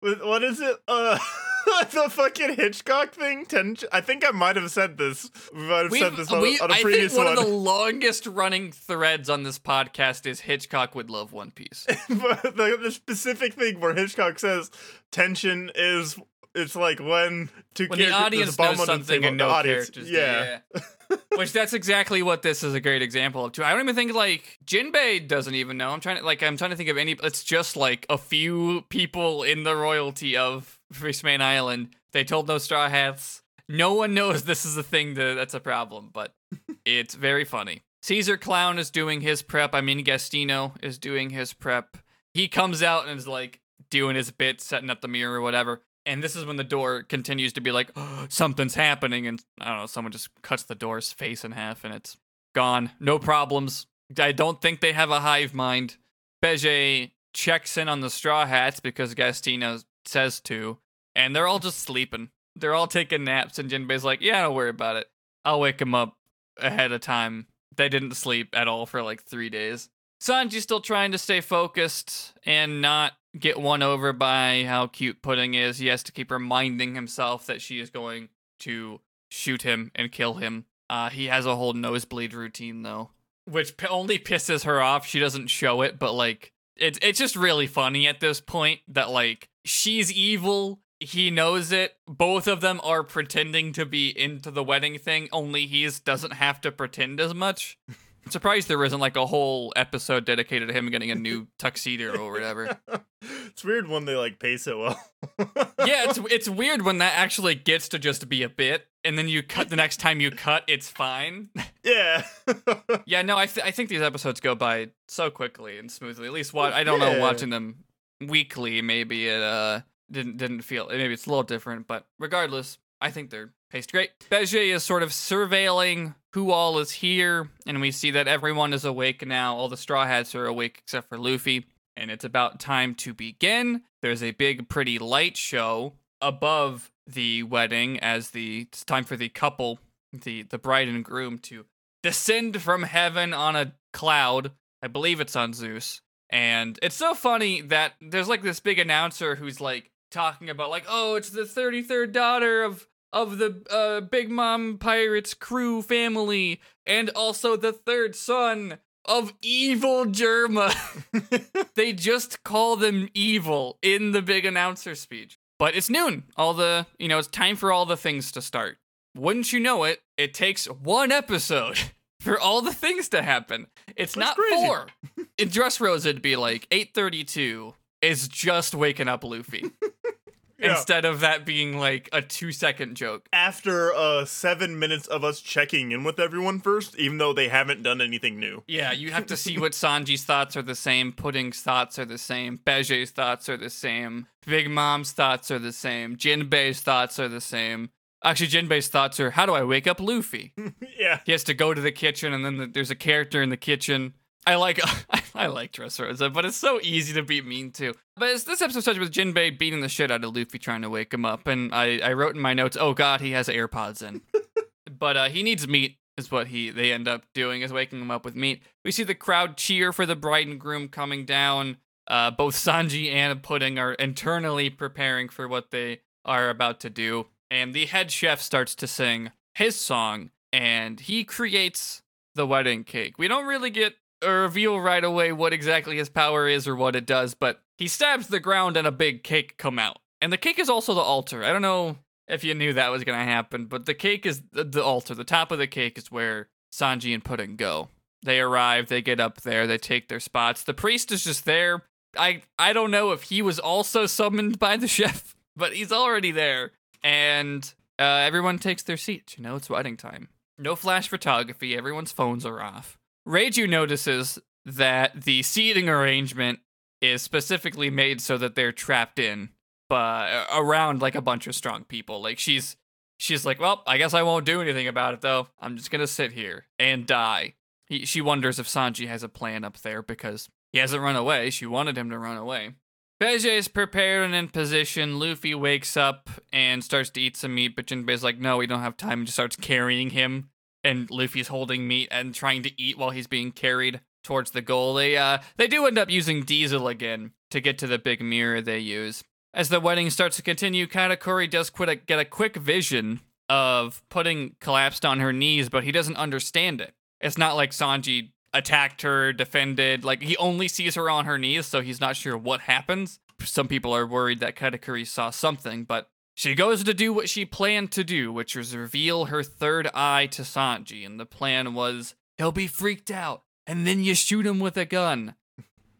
what is it? Uh the fucking Hitchcock thing. Tension. I think I might have said this. We might have said We've- this on, we- on a I previous think one, one. of the longest running threads on this podcast is Hitchcock would love One Piece. but the, the specific thing where Hitchcock says tension is it's like when two when the characters audience a bomb knows something and no audience, characters do, yeah. Which that's exactly what this is a great example of too. I don't even think like Jinbei doesn't even know. I'm trying to like I'm trying to think of any it's just like a few people in the royalty of Fishman Island. They told no straw hats. No one knows this is a thing that, that's a problem, but it's very funny. Caesar Clown is doing his prep. I mean Gastino is doing his prep. He comes out and is like doing his bit, setting up the mirror or whatever. And this is when the door continues to be like, something's happening. And I don't know, someone just cuts the door's face in half and it's gone. No problems. I don't think they have a hive mind. Bege checks in on the Straw Hats because Gastino says to. And they're all just sleeping. They're all taking naps. And Jinbei's like, yeah, don't worry about it. I'll wake them up ahead of time. They didn't sleep at all for like three days. Sanji's still trying to stay focused and not get won over by how cute Pudding is. He has to keep reminding himself that she is going to shoot him and kill him. Uh, he has a whole nosebleed routine though, which p- only pisses her off. She doesn't show it, but like it's it's just really funny at this point that like she's evil. He knows it. Both of them are pretending to be into the wedding thing. Only he doesn't have to pretend as much. I'm surprised there isn't like a whole episode dedicated to him getting a new tuxedo or whatever. it's weird when they like pace it well. yeah, it's it's weird when that actually gets to just be a bit, and then you cut the next time you cut, it's fine. yeah. yeah, no, I th- I think these episodes go by so quickly and smoothly. At least what I don't know, watching them weekly, maybe it uh didn't didn't feel maybe it's a little different, but regardless, I think they're paced great. Bege is sort of surveilling who all is here, and we see that everyone is awake now. All the Straw Hats are awake except for Luffy, and it's about time to begin. There's a big, pretty light show above the wedding as the it's time for the couple, the the bride and groom, to descend from heaven on a cloud. I believe it's on Zeus. And it's so funny that there's like this big announcer who's like talking about like, oh, it's the 33rd daughter of of the uh, Big Mom Pirates crew family, and also the third son of evil Germa. they just call them evil in the big announcer speech. But it's noon. All the, you know, it's time for all the things to start. Wouldn't you know it, it takes one episode for all the things to happen. It's That's not crazy. four. In Dressrosa, it'd be like 832 is just waking up Luffy. Yeah. Instead of that being like a two second joke. After uh seven minutes of us checking in with everyone first, even though they haven't done anything new. Yeah, you have to see what Sanji's thoughts are the same, Pudding's thoughts are the same, Bege's thoughts are the same, Big Mom's thoughts are the same, Jinbei's thoughts are the same. Actually, Jinbei's thoughts are, how do I wake up Luffy? yeah. He has to go to the kitchen, and then the, there's a character in the kitchen. I like I like Dressrosa, but it's so easy to be mean to. But it's, this episode starts with Jinbei beating the shit out of Luffy, trying to wake him up. And I, I wrote in my notes, oh god, he has AirPods in. but uh, he needs meat, is what he they end up doing, is waking him up with meat. We see the crowd cheer for the bride and groom coming down. Uh, both Sanji and Pudding are internally preparing for what they are about to do. And the head chef starts to sing his song, and he creates the wedding cake. We don't really get reveal right away what exactly his power is or what it does, but he stabs the ground and a big cake come out. And the cake is also the altar. I don't know if you knew that was going to happen, but the cake is the, the altar. The top of the cake is where Sanji and Pudding go. They arrive, they get up there, they take their spots. The priest is just there. I I don't know if he was also summoned by the chef, but he's already there. And uh, everyone takes their seats. You know, it's wedding time. No flash photography. Everyone's phones are off. Reiju notices that the seating arrangement is specifically made so that they're trapped in, but uh, around like a bunch of strong people. Like she's she's like, well, I guess I won't do anything about it though. I'm just gonna sit here and die. He, she wonders if Sanji has a plan up there because he hasn't run away. She wanted him to run away. Bege is prepared and in position. Luffy wakes up and starts to eat some meat, but Jinbei's like, no, we don't have time, and just starts carrying him. And Luffy's holding meat and trying to eat while he's being carried towards the goal. They uh they do end up using Diesel again to get to the big mirror they use. As the wedding starts to continue, Katakuri does quit a, get a quick vision of Pudding collapsed on her knees, but he doesn't understand it. It's not like Sanji attacked her, defended. Like he only sees her on her knees, so he's not sure what happens. Some people are worried that Katakuri saw something, but she goes to do what she planned to do, which was reveal her third eye to Sanji. And the plan was he'll be freaked out, and then you shoot him with a gun.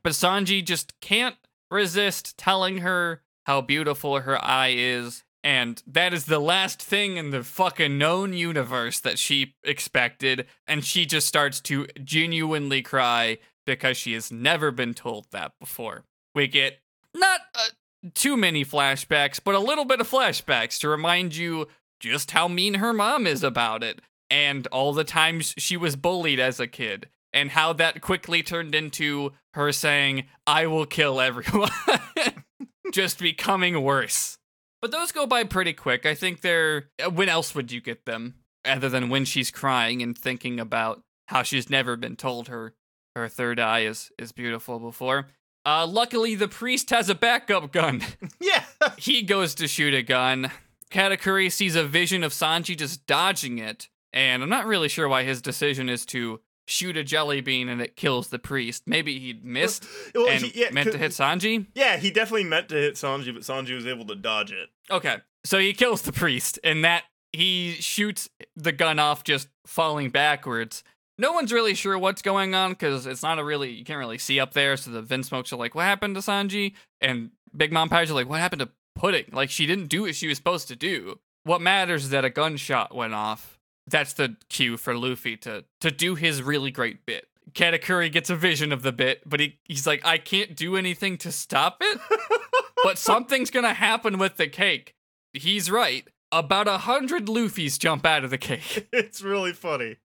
But Sanji just can't resist telling her how beautiful her eye is. And that is the last thing in the fucking known universe that she expected. And she just starts to genuinely cry because she has never been told that before. We get not uh, too many flashbacks, but a little bit of flashbacks to remind you just how mean her mom is about it and all the times she was bullied as a kid and how that quickly turned into her saying, I will kill everyone. just becoming worse. But those go by pretty quick. I think they're. uh, When else would you get them? Other than when she's crying and thinking about how she's never been told her her third eye is, is beautiful before. Uh, luckily, the priest has a backup gun. Yeah. he goes to shoot a gun. Katakuri sees a vision of Sanji just dodging it, and I'm not really sure why his decision is to shoot a jelly bean and it kills the priest. Maybe he missed Well, and he- yeah, meant to hit Sanji. Yeah, he definitely meant to hit Sanji, but Sanji was able to dodge it. Okay, so he kills the priest, and that he shoots the gun off just falling backwards. No one's really sure what's going on because it's not a really you can't really see up there. So the Vinsmokes are like, "What happened to Sanji?" And Big Mom Pies are like, "What happened to Pudding? Like she didn't do what she was supposed to do." What matters is that a gunshot went off. That's the cue for Luffy to to do his really great bit. Katakuri gets a vision of the bit, but he, he's like, I can't do anything to stop it but something's gonna happen with the cake. He's right. About a hundred Luffy's jump out of the cake. It's really funny.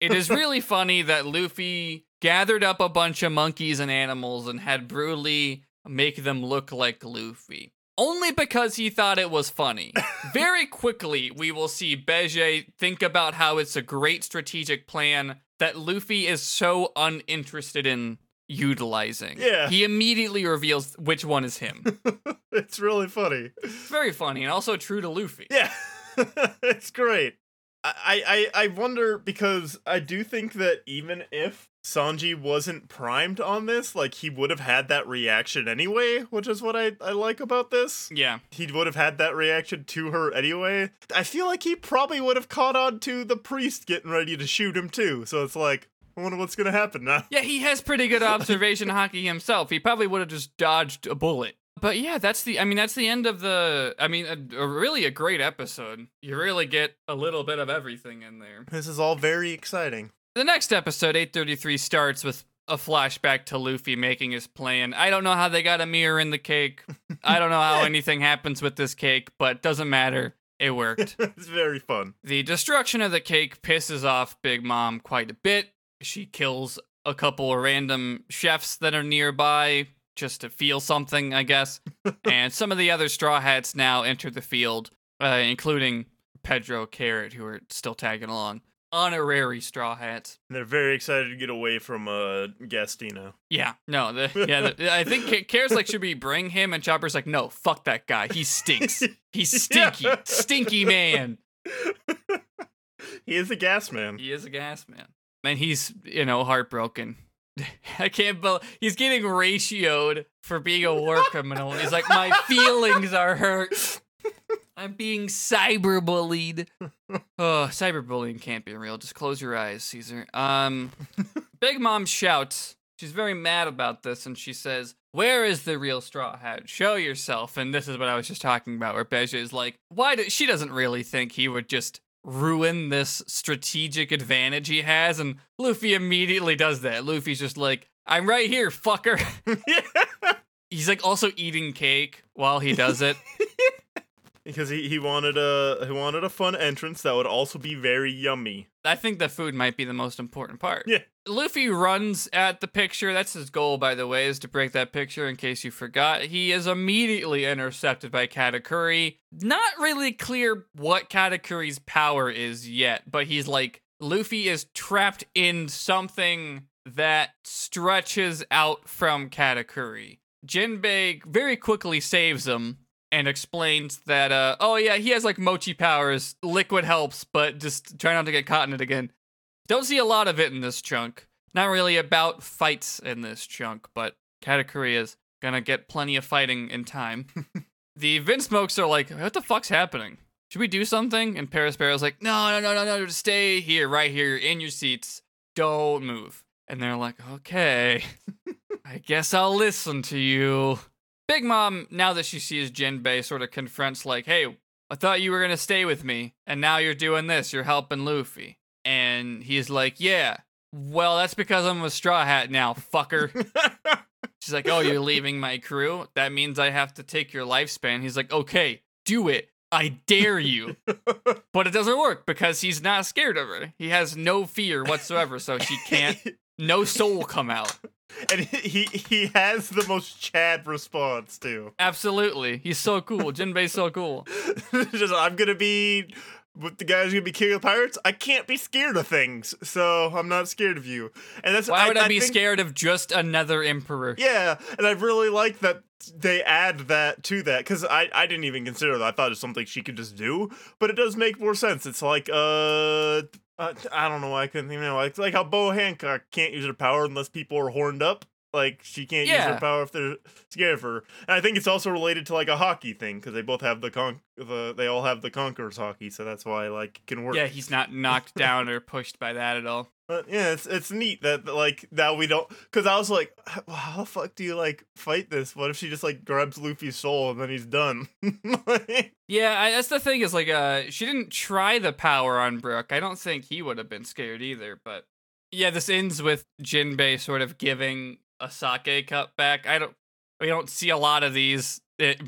It is really funny that Luffy gathered up a bunch of monkeys and animals and had Brulee make them look like Luffy. Only because he thought it was funny. Very quickly, we will see Bege think about how it's a great strategic plan that Luffy is so uninterested in utilizing. Yeah. He immediately reveals which one is him. it's really funny. Very funny and also true to Luffy. Yeah, it's great. I, I I wonder because I do think that even if Sanji wasn't primed on this, like he would have had that reaction anyway, which is what I, I like about this. Yeah. He would have had that reaction to her anyway. I feel like he probably would have caught on to the priest getting ready to shoot him too. So it's like, I wonder what's gonna happen now. Yeah, he has pretty good observation haki himself. He probably would have just dodged a bullet. But yeah, that's the I mean that's the end of the I mean a, a really a great episode. You really get a little bit of everything in there. This is all very exciting. The next episode 833 starts with a flashback to Luffy making his plan. I don't know how they got a mirror in the cake. I don't know how anything happens with this cake, but doesn't matter. It worked. it's very fun. The destruction of the cake pisses off Big Mom quite a bit. She kills a couple of random chefs that are nearby just to feel something, I guess. and some of the other Straw Hats now enter the field, uh, including Pedro Carrot, who are still tagging along. Honorary Straw Hats. They're very excited to get away from uh Gastino. Yeah, no, the, yeah, the, I think Ca- Carrot's like, should we bring him? And Chopper's like, no, fuck that guy. He stinks. He's stinky, Yeah. stinky man. he is a gas man. He is a gas man. And he's, you know, heartbroken. I can't believe he's getting ratioed for being a war criminal. He's like, my feelings are hurt. I'm being cyberbullied. Oh, cyberbullying can't be real. Just close your eyes, Caesar. Um, Big Mom shouts. She's very mad about this, and she says, "Where is the real Straw Hat? Show yourself." And this is what I was just talking about, where Bege is like, "Why?" Do, she doesn't really think he would just ruin this strategic advantage he has, and Luffy immediately does that. Luffy's just like, "I'm right here, fucker." He's like also eating cake while he does it. because he, he wanted a he wanted a fun entrance that would also be very yummy. I think the food might be the most important part. Yeah. Luffy runs at the picture. That's his goal, by the way, is to break that picture in case you forgot. He is immediately intercepted by Katakuri. Not really clear what Katakuri's power is yet, but he's like, Luffy is trapped in something that stretches out from Katakuri. Jinbei very quickly saves him and explains that, uh, oh yeah, he has like mochi powers. Liquid helps, but just try not to get caught in it again. Don't see a lot of it in this chunk. Not really about fights in this chunk, but Katakuri is gonna get plenty of fighting in time. the Vince Vinsmokes are like, what the fuck's happening? Should we do something? And Perospero's like, no, no, no, no, no, just stay here, right here, you're in your seats. Don't move. And they're like, okay, I guess I'll listen to you. Big Mom, now that she sees Jinbei, sort of confronts, like, hey, I thought you were going to stay with me, and now you're doing this. You're helping Luffy. And he's like, yeah, well, that's because I'm a Straw Hat now, fucker. She's like, oh, you're leaving my crew? That means I have to take your lifespan. He's like, okay, do it. I dare you. but it doesn't work because he's not scared of her. He has no fear whatsoever, so she can't, no soul will come out. and he he has the most Chad response too. Absolutely. He's so cool. Jinbei's so cool. Just I'm gonna be with the guys gonna be king of pirates. I can't be scared of things, so I'm not scared of you. And that's Why would I, be think- scared of just another emperor? Yeah, and I really like that they add that to that because I, I didn't even consider that. I thought it's something she could just do, but it does make more sense. It's like uh, uh I don't know why I couldn't even know like like how Boa Hancock can't use her power unless people are horned up. Like she can't use her power if they're scared of her. And I think it's also related to like a haki thing because they both have the con the they all have the Conquerors haki, so that's why like it can work. Yeah, he's not knocked down or pushed by that at all. But yeah, it's it's neat that like now we don't because I was like, how the fuck do you like fight this? What if she just like grabs Luffy's soul and then he's done? Yeah, I, that's the thing is like uh she didn't try the power on Brook. I don't think he would have been scared either, but yeah, this ends with Jinbei sort of giving a sake cup back. I don't we don't see a lot of these,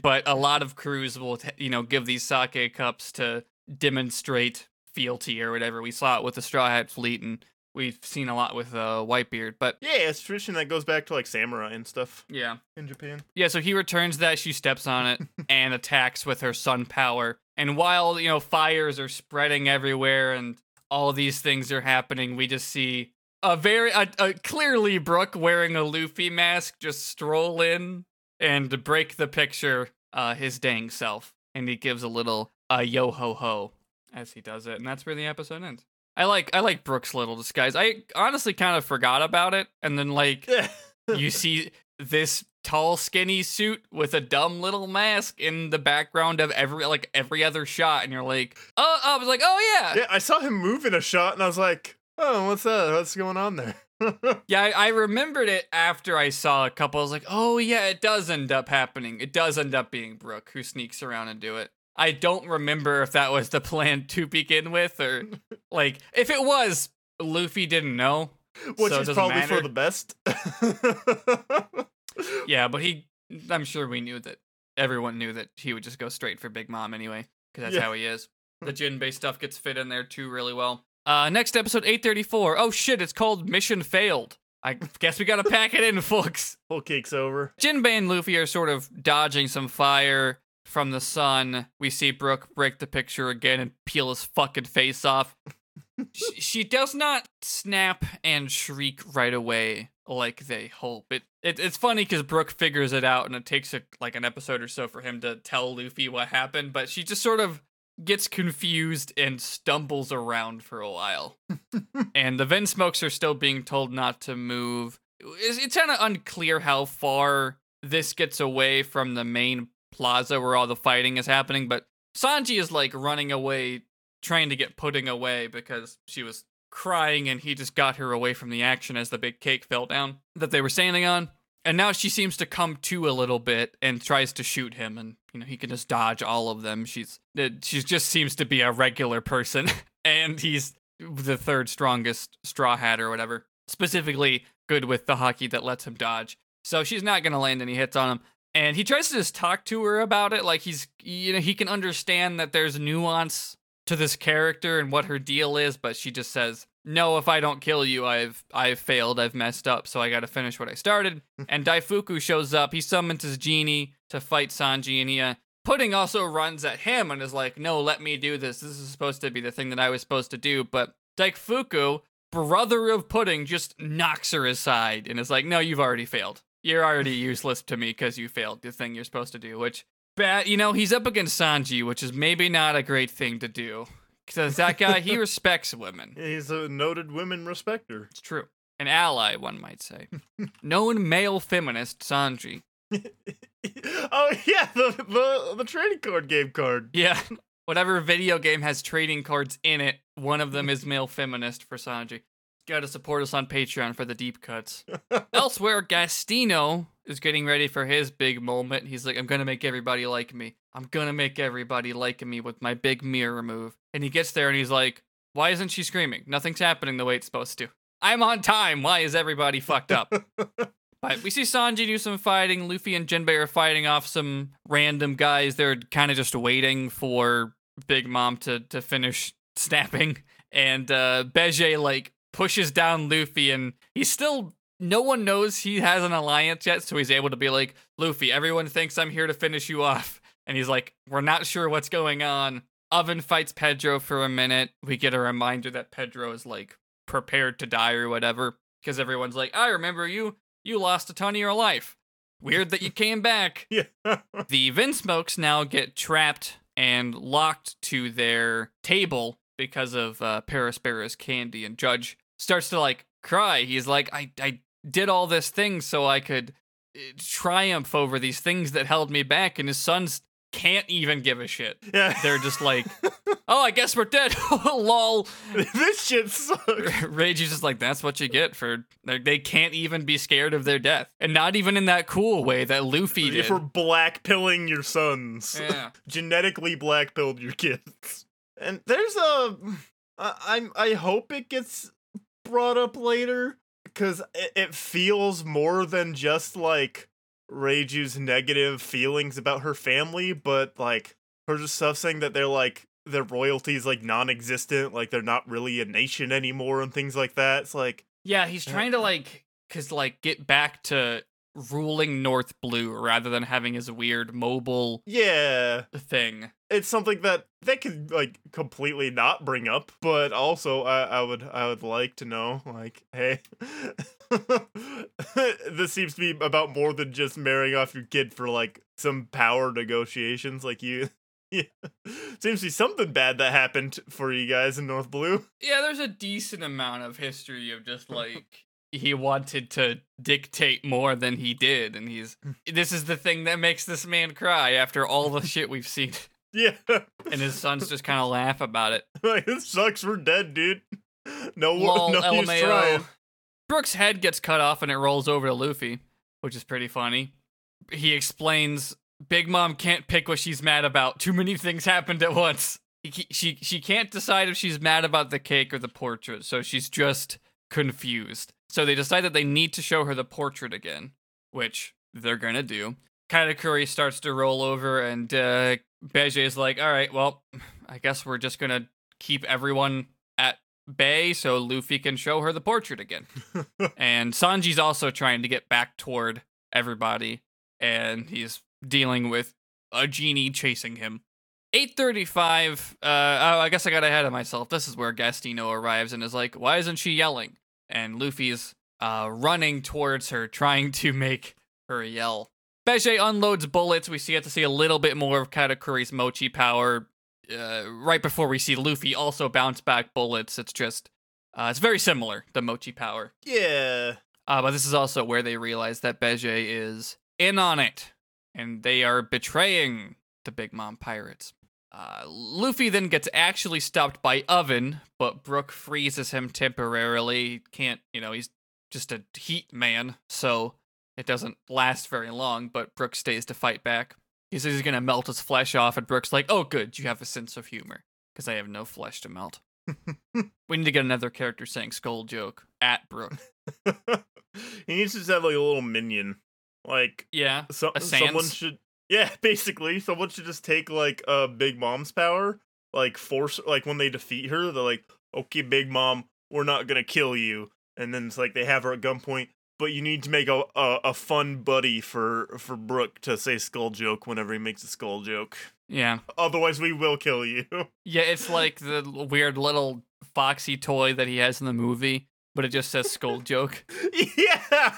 but a lot of crews will you know give these sake cups to demonstrate fealty or whatever. We saw it with the Straw Hat Fleet and we've seen a lot with uh Whitebeard, but yeah, it's tradition that goes back to like samurai and stuff yeah. in Japan. Yeah, so he returns that, she steps on it and attacks with her sun power. And while, you know, fires are spreading everywhere and all these things are happening, we just see a very a, a clearly Brook wearing a Luffy mask just stroll in and break the picture uh his dang self. And he gives a little uh yo ho ho as he does it, and that's where the episode ends. I like I like Brook's little disguise. I honestly kind of forgot about it, and then like you see this tall skinny suit with a dumb little mask in the background of every like every other shot and you're like oh i was like oh yeah yeah, I saw him move in a shot and I was like, oh, what's that? What's going on there? yeah I, I remembered it after i saw a couple i was like oh yeah it does end up happening it does end up being brook who sneaks around and do it i don't remember if that was the plan to begin with or like if it was luffy didn't know Which so is probably matter. for the best. Yeah, but he, I'm sure we knew that everyone knew that he would just go straight for Big Mom anyway, because that's Yeah. how he is. The Jinbei stuff gets fit in there too really well. Uh, next episode 834. Oh shit, it's called Mission Failed. I guess we gotta pack it in, folks. Whole cake's over. Jinbei and Luffy are sort of dodging some fire from the sun. We see Brook break the picture again and peel his fucking face off. she, she does not snap and shriek right away like they hope. It, it it's funny because Brook figures it out and it takes a, like an episode or so for him to tell Luffy what happened, but she just sort of gets confused and stumbles around for a while. and the Vinsmokes are still being told not to move. It's, it's kind of unclear how far this gets away from the main plaza where all the fighting is happening, but Sanji is like running away, trying to get pudding away because she was crying and he just got her away from the action as the big cake fell down that they were standing on. And now she seems to come to a little bit and tries to shoot him, and you know he can just dodge all of them. She's uh, she just seems to be a regular person, and he's the third strongest straw hat or whatever. Specifically good with the haki that lets him dodge. So she's not gonna land any hits on him. And he tries to just talk to her about it, like he's you know he can understand that there's nuance to this character and what her deal is, but she just says, "No, if I don't kill you, I've I've failed, I've messed up, so I got to finish what I started." and Daifuku shows up. He summons his genie to fight Sanji, and he, uh, Pudding also runs at him and is like, "No, let me do this. This is supposed to be the thing that I was supposed to do." But Daifuku, brother of Pudding, just knocks her aside and is like, "No, you've already failed. You're already useless to me because you failed the thing you're supposed to do. Which, bad, you know, he's up against Sanji, which is maybe not a great thing to do because that guy he respects women. He's a noted women respecter. It's true, an ally, one might say. Known male feminist Sanji. oh yeah, the, the the trading card game card. Yeah, whatever video game has trading cards in it, one of them is male feminist for Sanji. Got to support us on Patreon for the deep cuts. Elsewhere, Gastino is getting ready for his big moment. He's like, I'm gonna make everybody like me. I'm gonna make everybody like me with my big mirror move. And he gets there and he's like, Why isn't she screaming? Nothing's happening the way it's supposed to. I'm on time. Why is everybody fucked up? But we see Sanji do some fighting. Luffy and Jinbei are fighting off some random guys. They're kind of just waiting for Big Mom to to finish snapping. And uh Bege like pushes down Luffy and he's still no one knows he has an alliance yet, so he's able to be like, Luffy, everyone thinks I'm here to finish you off. And he's like, We're not sure what's going on. Oven fights Pedro for a minute. We get a reminder that Pedro is like prepared to die or whatever. Because everyone's like, I remember you. You lost a ton of your life. Weird that you came back. Yeah. The Vinsmokes now get trapped and locked to their table because of uh, Perospero's candy. And Judge starts to like cry. He's like, I, I did all this thing so I could uh, triumph over these things that held me back. And his sons can't even give a shit. yeah. They're just like, oh, I guess we're dead. Lol. this shit sucks. Rage is just like, that's what you get for. They they can't even be scared of their death. And not even in that cool way that Luffy did. For blackpilling your sons. Yeah. Genetically blackpilled your kids. And there's a. I, I'm. I hope it gets brought up later because it, it feels more than just like Reiju's negative feelings about her family, but like her stuff saying that they're like their royalty is like non-existent, like they're not really a nation anymore, and things like that. It's like Yeah, he's uh, trying to uh like, cause like get back to ruling North Blue rather than having his weird mobile yeah, thing. it's something that they could like completely not bring up, but also I, I would I would like to know like, hey, this seems to be about more than just marrying off your kid for like some power negotiations. Like you, yeah, seems to be something bad that happened for you guys in North Blue. Yeah, there's a decent amount of history of just like he wanted to dictate more than he did, and he's mm. this is the thing that makes this man cry after all the shit we've seen. Yeah, And his sons just kind of laugh about it. like this sucks. We're dead, dude. No, Lol, no use LMAO. trying. Brook's head gets cut off and it rolls over to Luffy, which is pretty funny. He explains Big Mom can't pick what she's mad about. Too many things happened at once. He- she she can't decide if she's mad about the cake or the portrait, so she's just confused. So they decide that they need to show her the portrait again, which they're gonna do. Katakuri starts to roll over, and uh, Bege is like, "All right, well, I guess we're just gonna keep everyone at bay so Luffy can show her the portrait again." and Sanji's also trying to get back toward everybody, and he's dealing with a genie chasing him. 835 uh oh i guess i got ahead of myself this is where gastino arrives and is like why isn't she yelling and luffy's uh running towards her trying to make her yell Bege unloads bullets. We see get to see a little bit more of Katakuri's mochi power. Uh, right before we see Luffy also bounce back bullets. It's just, uh, it's very similar, the mochi power. yeah. Uh, but this is also where they realize that Bege is in on it, and they are betraying the Big Mom pirates. Uh, Luffy then gets actually stopped by Oven, but Brook freezes him temporarily. Can't, you know, he's just a heat man, so it doesn't last very long, but Brook stays to fight back. He says he's gonna melt his flesh off, and Brook's like, oh, good, you have a sense of humor, because I have no flesh to melt. we need to get another character saying skull joke at Brook. he needs to just have like a little minion. Like Yeah. so, A someone should Yeah, basically. Someone should just take like uh Big Mom's power, like force like when they defeat her, they're like, Okay, Big Mom, we're not gonna kill you. And then it's like they have her at gunpoint, but you need to make a, a, a fun buddy for for Brook to say skull joke whenever he makes a skull joke. Yeah. Otherwise we will kill you. Yeah, it's like the weird little foxy toy that he has in the movie, but it just says skull joke. yeah.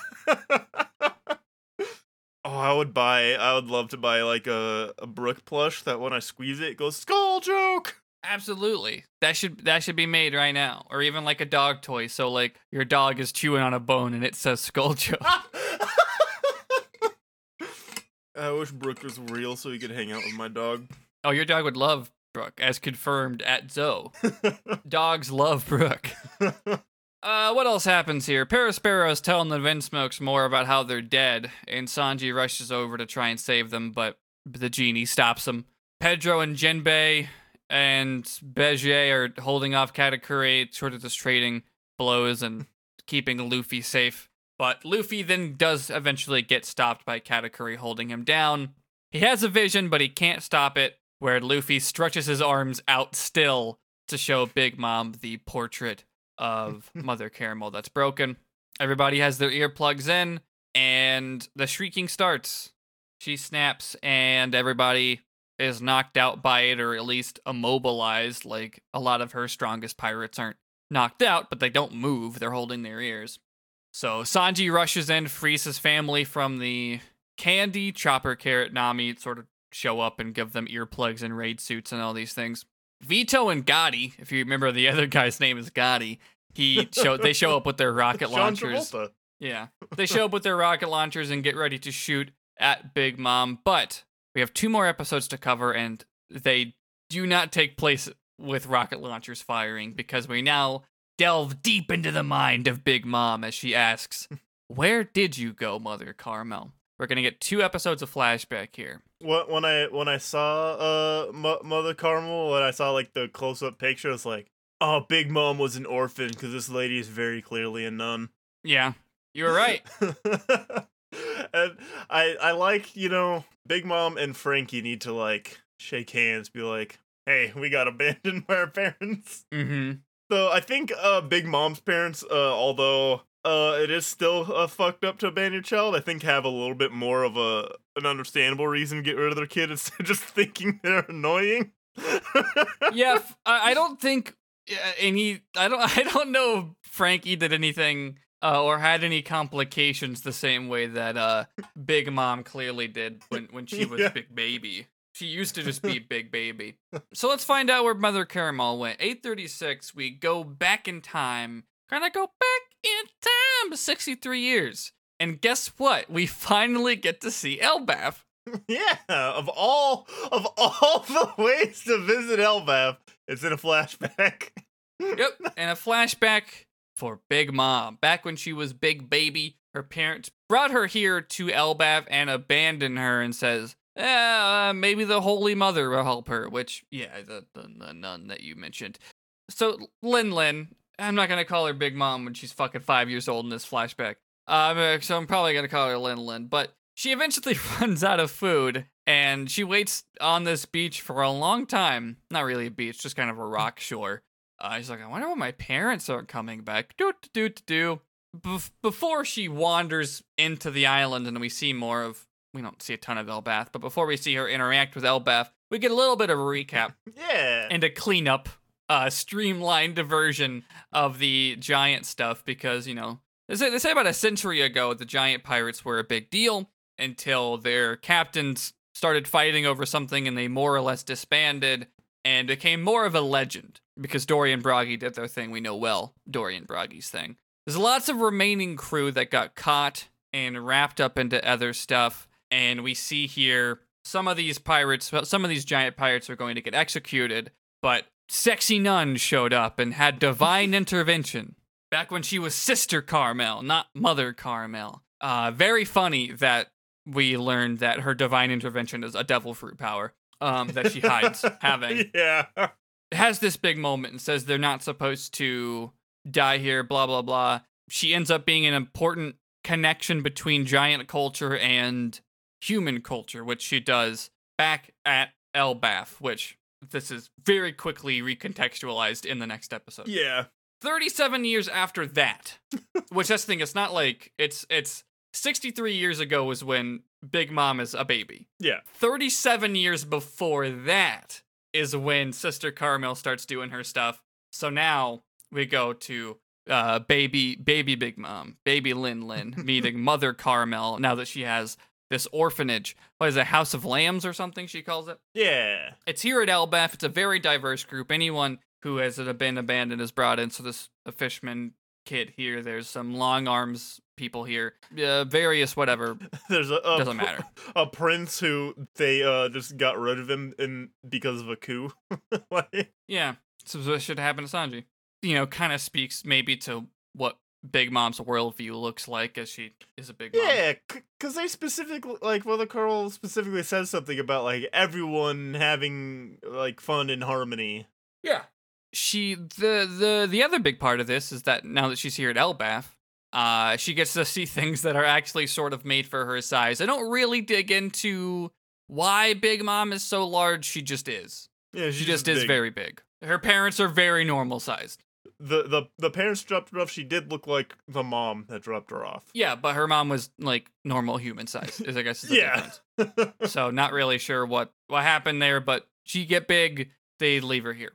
Oh, I would buy. I would love to buy like a a Brook plush that when I squeeze it, it goes skull joke. Absolutely. That should that should be made right now. Or even like a dog toy. So like your dog is chewing on a bone and it says skull joke. I wish Brook was real so he could hang out with my dog. Oh, your dog would love Brook, as confirmed at Zoe. Dogs love Brook. Uh, what else happens here? Perospero is telling the Vinsmokes more about how they're dead, and Sanji rushes over to try and save them, but the genie stops him. Pedro and Jinbei and Bege are holding off Katakuri, sort of just trading blows and keeping Luffy safe. But Luffy then does eventually get stopped by Katakuri holding him down. He has a vision, but he can't stop it, where Luffy stretches his arms out still to show Big Mom the portrait of Mother Carmel that's broken. Everybody has their earplugs in, and the shrieking starts. She snaps, and everybody is knocked out by it, or at least immobilized. Like a lot of her strongest pirates aren't knocked out, but they don't move. They're holding their ears. So Sanji rushes in, frees his family from the candy. Chopper, Carrot, Nami sort of show up and give them earplugs and raid suits and all these things. Vito and Gotti, if you remember the other guy's name is Gotti, he show they show up with their rocket launchers. Travolta. Yeah. They show up with their rocket launchers and get ready to shoot at Big Mom. But we have two more episodes to cover, and they do not take place with rocket launchers firing because we now delve deep into the mind of Big Mom as she asks, Where did you go, Mother Carmel? We're going to get two episodes of flashback here. When when I when I saw uh Mo- Mother Carmel and I saw like the close up picture, it's like, oh, Big Mom was an orphan because this lady is very clearly a nun. Yeah, you were right. and I I like you know Big Mom and Franky need to like shake hands, be like, hey, we got abandoned by our parents. mm-hmm. So I think uh Big Mom's parents, uh, although uh it is still uh, fucked up to abandon your child, I think have a little bit more of a an understandable reason to get rid of their kid instead of just thinking they're annoying. yeah, f- I don't think any. I don't. I don't know if Franky did anything uh, or had any complications the same way that uh, Big Mom clearly did when when she was Yeah. Big Baby. She used to just be Big Baby. So let's find out where Mother Carmel went. Eight thirty six. We go back in time. Kind of go back in time, sixty three years. And guess what? We finally get to see Elbaf. yeah, of all of all the ways to visit Elbaf, it's in a flashback. yep, and a flashback for Big Mom. Back when she was Big Baby, her parents brought her here to Elbaf and abandoned her and says, eh, uh, maybe the Holy Mother will help her, which, yeah, the, the, the nun that you mentioned. So, Lin Lin, I'm not going to call her Big Mom when she's fucking five years old in this flashback. Uh, so I'm probably going to call her Lin Lin, but she eventually runs out of food and she waits on this beach for a long time. Not really a beach, just kind of a rock shore. Uh, she's like, I wonder when my parents aren't coming back. Do do do do. Bef- before she wanders into the island, and we see more of. We don't see a ton of Elbaf, but before we see her interact with Elbaf, we get a little bit of a recap yeah. and a cleanup, uh, streamlined version of the giant stuff because you know they say, they say about a century ago the giant pirates were a big deal until their captains started fighting over something and they more or less disbanded and became more of a legend because Dorry and Brogy did their thing. We know well Dorry and Brogy's thing. There's lots of remaining crew that got caught and wrapped up into other stuff, and we see here some of these pirates, some of these giant pirates are going to get executed, but Sexy Nun showed up and had divine intervention back when she was Sister Carmel, not Mother Carmel. Uh, very funny that we learned that her divine intervention is a devil fruit power um, that she hides having yeah. has this big moment and says they're not supposed to die here, blah, blah, blah. She ends up being an important connection between giant culture and human culture, which she does back at Elbaf, which this is very quickly recontextualized in the next episode. Yeah. 37 years after that, which that's the thing, it's not like it's it's 63 years ago was when Big Mom is a baby. Yeah. 37 years before that is when Sister Carmel starts doing her stuff. So now we go to uh, baby baby Big Mom, baby Lin Lin meeting Mother Carmel now that she has this orphanage. What is it, House of Lambs or something? She calls it. Yeah. It's here at Elbaf. It's a very diverse group. Anyone who has been abandoned is brought in. So this a fishman kid here. There's some long arms people here. Uh, various whatever. There's a, a Doesn't pr- matter. A prince who they uh just got rid of him in because of a coup. like, Yeah. So this should happen to Sanji. You know, kind of speaks maybe to what Big Mom's worldview looks like as she is a big mom. yeah, because they specifically like well, the Carl specifically says something about like everyone having like fun and harmony. Yeah. She the the the other big part of this is that now that she's here at Elbaf, uh, she gets to see things that are actually sort of made for her size. I don't really dig into why Big Mom is so large. She just is. Yeah, She just is big. very big. Her parents are very normal sized. The the the parents dropped her off. She did look like the mom that dropped her off. Yeah, but her mom was like normal human size. Is I guess is the Yeah. difference. so not really sure what what happened there, but she get big, they leave her here.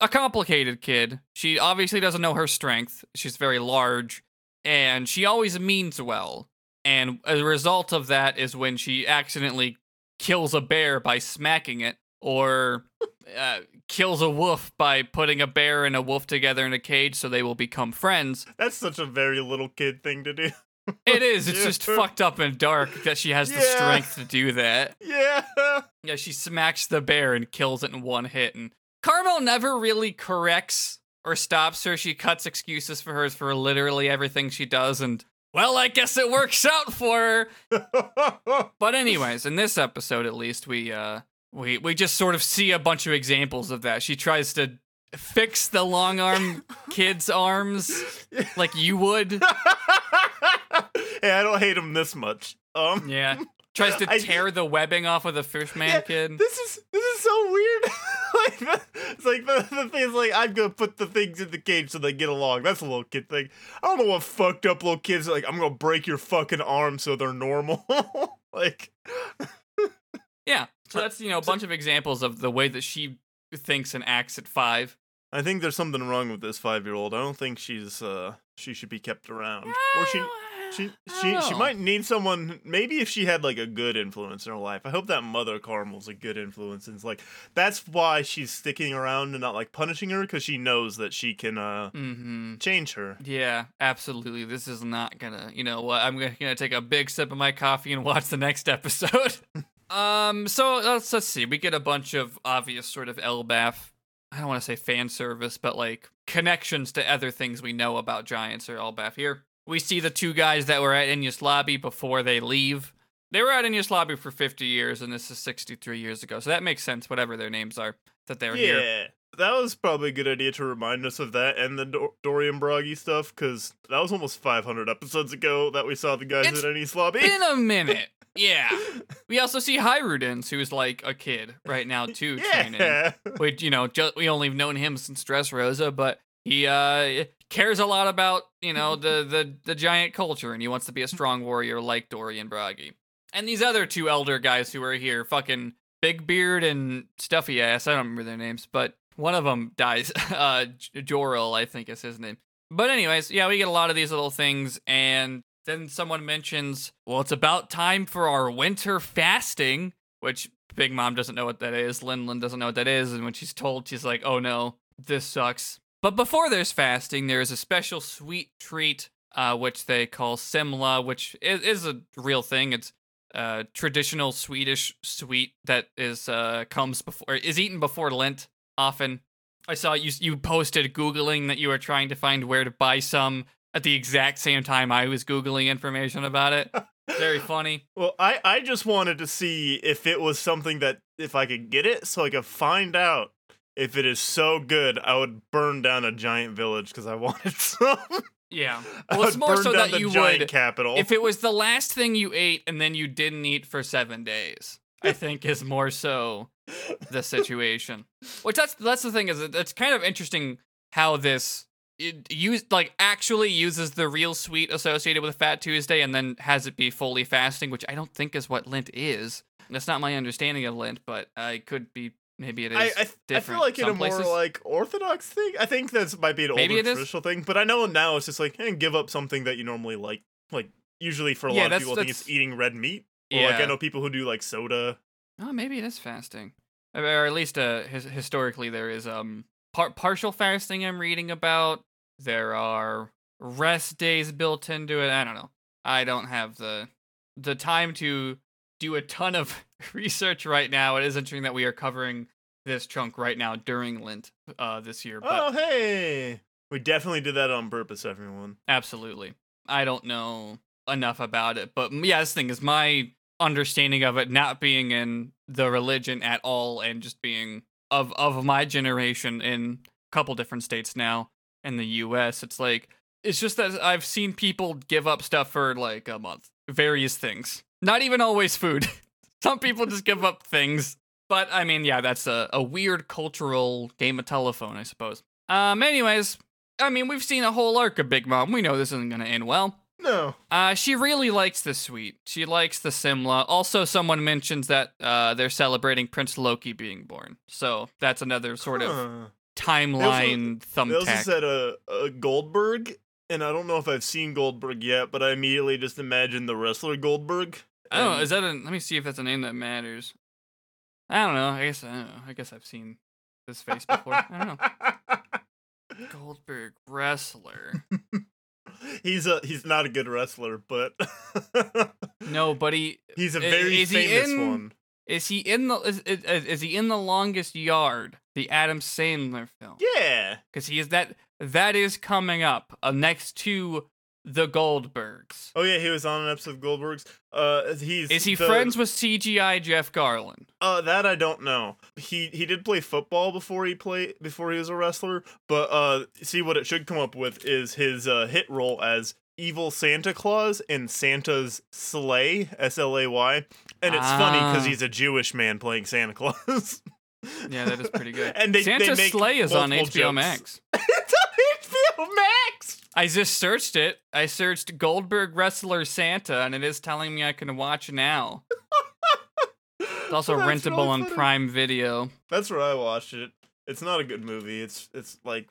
A complicated kid. She obviously doesn't know her strength. She's very large, and she always means well. And a result of that is when she accidentally kills a bear by smacking it, or uh, kills a wolf by putting a bear and a wolf together in a cage so they will become friends. That's such a very little kid thing to do. It is. It's Yeah. just fucked up and dark that she has the strength to do that. Yeah. Yeah, she smacks the bear and kills it in one hit. And Carmel never really corrects or stops her. She cuts excuses for her for literally everything she does. And, well, I guess it works out for her. But, anyways, in this episode at least, we, uh, we, we just sort of see a bunch of examples of that. She tries to fix the long arm kid's arms like you would. hey, I don't hate him this much. Um. Yeah. Tries to I- tear the webbing off of the Fishman Yeah, kid. This is this is so weird. like the, it's like the, the thing is like I'm gonna put the things in the cage so they get along. That's a little kid thing. I don't know what fucked up little kids are like. I'm gonna break your fucking arm so they're normal. like Yeah. So that's, you know, a bunch of examples of the way that she thinks and acts at five. I think there's something wrong with this five year old. I don't think she's uh she should be kept around. Or she she she she might need someone maybe if she had like a good influence in her life. I hope that mother Carmel's a good influence and it's like that's why she's sticking around and not like punishing her because she knows that she can uh Mm-hmm. change her. Yeah, absolutely. This is not gonna, you know what? I'm gonna, gonna take a big sip of my coffee and watch the next episode. um, so let's let's see. We get a bunch of obvious sort of Elbaf. I don't want to say fan service, but like connections to other things we know about Giants or Elbaf here. We see the two guys that were at Enies Lobby before they leave. They were at Enies Lobby for 50 years, and this is 63 years ago, so that makes sense. Whatever their names are, that they're yeah. here. That was probably a good idea to remind us of that and the Dor- Dorry and Brogy stuff because that was almost 500 episodes ago that we saw the guys It's at Enies Lobby. Been a minute. Yeah. We also see Hajrudin's, who's like a kid right now too, training. Which you know, we only have known him since Dressrosa, but he uh cares a lot about you know the the the giant culture, and he wants to be a strong warrior like Dorry and Brogy. And these other two elder guys who are here, fucking Big Beard and Stuffy Ass. I don't remember their names, but one of them dies. Uh, J- Jorul, I think is his name. But anyways, yeah, we get a lot of these little things, and then someone mentions, well, it's about time for our winter fasting, which Big Mom doesn't know what that is. Linlin doesn't know what that is, and when she's told, she's like, oh no, this sucks. But before there's fasting, there is a special sweet treat, uh, which they call semla, which is, is a real thing. It's a traditional Swedish sweet that is uh, comes before is eaten before Lent often. I saw you you posted googling that you were trying to find where to buy some at the exact same time I was googling information about it. Very funny. Well, I, I just wanted to see if it was something that if I could get it so I could find out if it is so good, I would burn down a giant village because I wanted some. Yeah. Well, it's more so that you would capital. if it was the last thing you ate and then you didn't eat for seven days. I think is more so the situation. Which that's that's the thing is it's kind of interesting how this it use like actually uses the real sweet associated with Fat Tuesday and then has it be fully fasting, which I don't think is what Lent is. That's not my understanding of Lent, but I could be maybe it is. I, I, th- I feel like in a some more like orthodox thing. I think this might be an Maybe older it is. traditional thing, but I know now it's just like hey, give up something that you normally like. Like usually for a Yeah, lot of people, I think it's eating red meat. Or like I know people who do like soda. Oh, maybe it is fasting, or at least uh, his- historically there is um par- partial fasting. I'm reading about. There are rest days built into it. I don't know. I don't have the the time to do a ton of research right now. It is interesting that we are covering this chunk right now during Lent uh, this year, but Oh hey, we definitely did that on purpose, everyone. Absolutely. I don't know enough about it, but yeah, this thing is my understanding of it not being in the religion at all and just being of of my generation in a couple different states now in the US. It's like it's just that I've seen people give up stuff for like a month. Various things. Not even always food. Some people just give up things. But I mean, yeah, that's a, a weird cultural game of telephone, I suppose. Um, anyways, I mean, we've seen a whole arc of Big Mom. We know this isn't going to end well. No, Uh, she really likes the sweet. She likes the semla. Also, someone mentions that uh, they're celebrating Prince Loki being born. So that's another sort of Huh. timeline They also thumbtack. said a, a Goldberg, and I don't know if I've seen Goldberg yet, but I immediately just imagine the wrestler Goldberg. I don't know. Is that a? Let me see if that's a name that matters. I don't know. I guess I don't know. I guess I've seen this face before. I don't know. Goldberg wrestler. he's a he's not a good wrestler, but No, but he he's a very is he famous in- one. is. He in the is, is, is he in the longest yard? The Adam Sandler film. Yeah, because he is that that is coming up uh, next to the Goldbergs. Oh yeah, he was on an episode of Goldberg's. Uh, he's Is he the- friends with CGI Jeff Garlin? Uh, that I don't know. He he did play football before he played before he was a wrestler. But uh, see what it should come up with is his uh, hit role as evil Santa Claus in Santa's Slay, S L A Y, and it's funny Ah. because he's a Jewish man playing Santa Claus. Yeah, that is pretty good. and they, Santa they Sleigh is on HBO jokes. Max. it's on Max. I just searched it. I searched Goldberg wrestler Santa, and it is telling me I can watch now. It's also That's rentable really on funny. Prime Video. That's where I watched it. It's not a good movie. It's it's like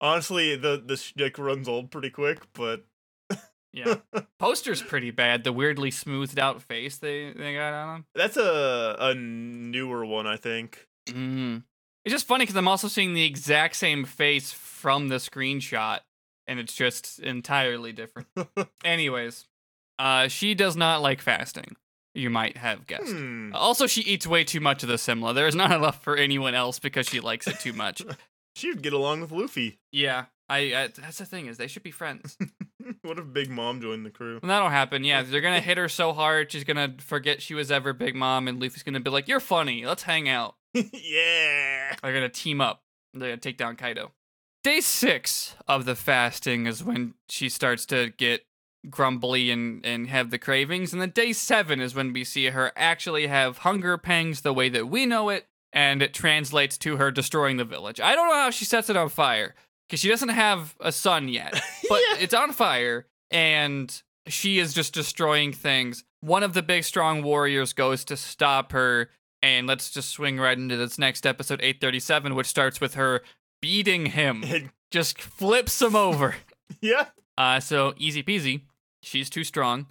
honestly the the shtick runs old pretty quick, but Yeah, poster's pretty bad. The weirdly smoothed out face they they got on him. that's a a newer one, I think. Mm. It's just funny because I'm also seeing the exact same face from the screenshot, and it's just entirely different. Anyways, uh, she does not like fasting. You might have guessed. Hmm. Also, she eats way too much of the semla. There is not enough for anyone else because she likes it too much. She would get along with Luffy. yeah, I, I. That's the thing is they should be friends. what if Big Mom joined the crew? When that'll happen, yeah, they're gonna hit her so hard she's gonna forget she was ever Big Mom, and Luffy's gonna be like, "You're funny. Let's hang out." Yeah. They're gonna team up. They're gonna take down Kaido. Day six of the fasting is when she starts to get grumbly and, and have the cravings. And then day seven is when we see her actually have hunger pangs the way that we know it. And it translates to her destroying the village. I don't know how she sets it on fire because she doesn't have a son yet, but Yeah. it's on fire and she is just destroying things. One of the big strong warriors goes to stop her and let's just swing right into this next episode 837 which starts with her beating him. And- Just flips him over. yeah. Uh so easy peasy. She's too strong.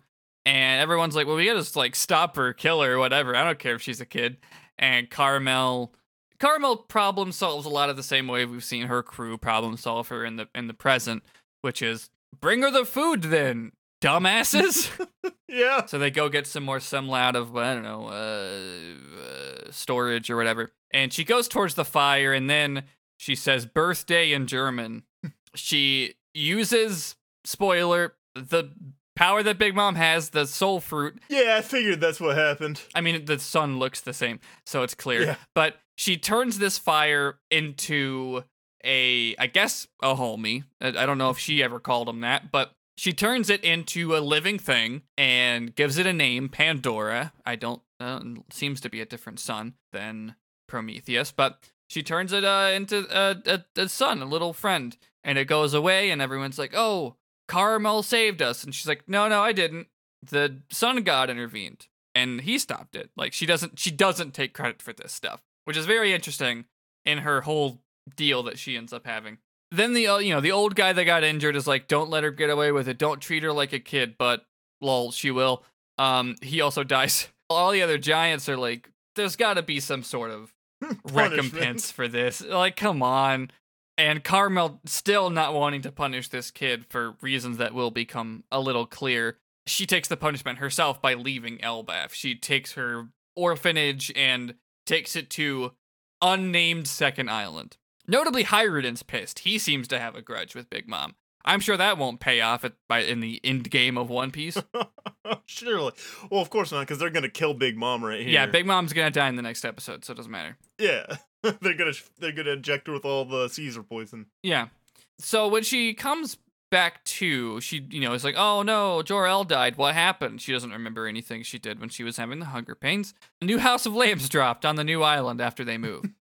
And everyone's like, well, we gotta just like stop her, kill her, whatever. I don't care if she's a kid. And Carmel Carmel problem solves a lot of the same way we've seen her crew problem solve her in the in the present, which is bring her the food then, dumbasses. Yeah. so they go get some more semla out of I don't know uh, uh, storage or whatever, and she goes towards the fire, and then she says birthday in German. she uses spoiler the power that Big Mom has, the soul fruit, Yeah, I figured that's what happened. I mean, the sun looks the same, so it's clear. Yeah. But she turns this fire into a, I guess, a homie. I I don't know if she ever called him that, but she turns it into a living thing and gives it a name, Pandora. I don't, uh, seems to be a different sun than Prometheus, but she turns it uh, into a, a, a son, a little friend, and it goes away, and everyone's like, oh, Carmel saved us. And she's like, no, no, I didn't. The sun god intervened and he stopped it. Like she doesn't she doesn't take credit for this stuff, which is very interesting in her whole deal that she ends up having. Then the uh, you know the old guy that got injured is like, don't let her get away with it. Don't treat her like a kid. But lol, she will. Um, he also dies. All the other giants are like, there's got to be some sort of recompense for this. Like, come on. And Carmel still not wanting to punish this kid for reasons that will become a little clear. She takes the punishment herself by leaving Elbaf. She takes her orphanage and takes it to unnamed second island. Notably, Hajrudin's pissed. He seems to have a grudge with Big Mom. I'm sure that won't pay off at, by in the end game of One Piece. Surely. Well, of course not, because they're gonna kill Big Mom right here. yeah, Big Mom's gonna die in the next episode, so it doesn't matter. Yeah, they're gonna they're gonna inject her with all the Caesar poison. Yeah. So when she comes back to, she you know is like, oh no, Jorul died. What happened? She doesn't remember anything she did when she was having the hunger pains. A new House of Lambs dropped on the new island after they moved.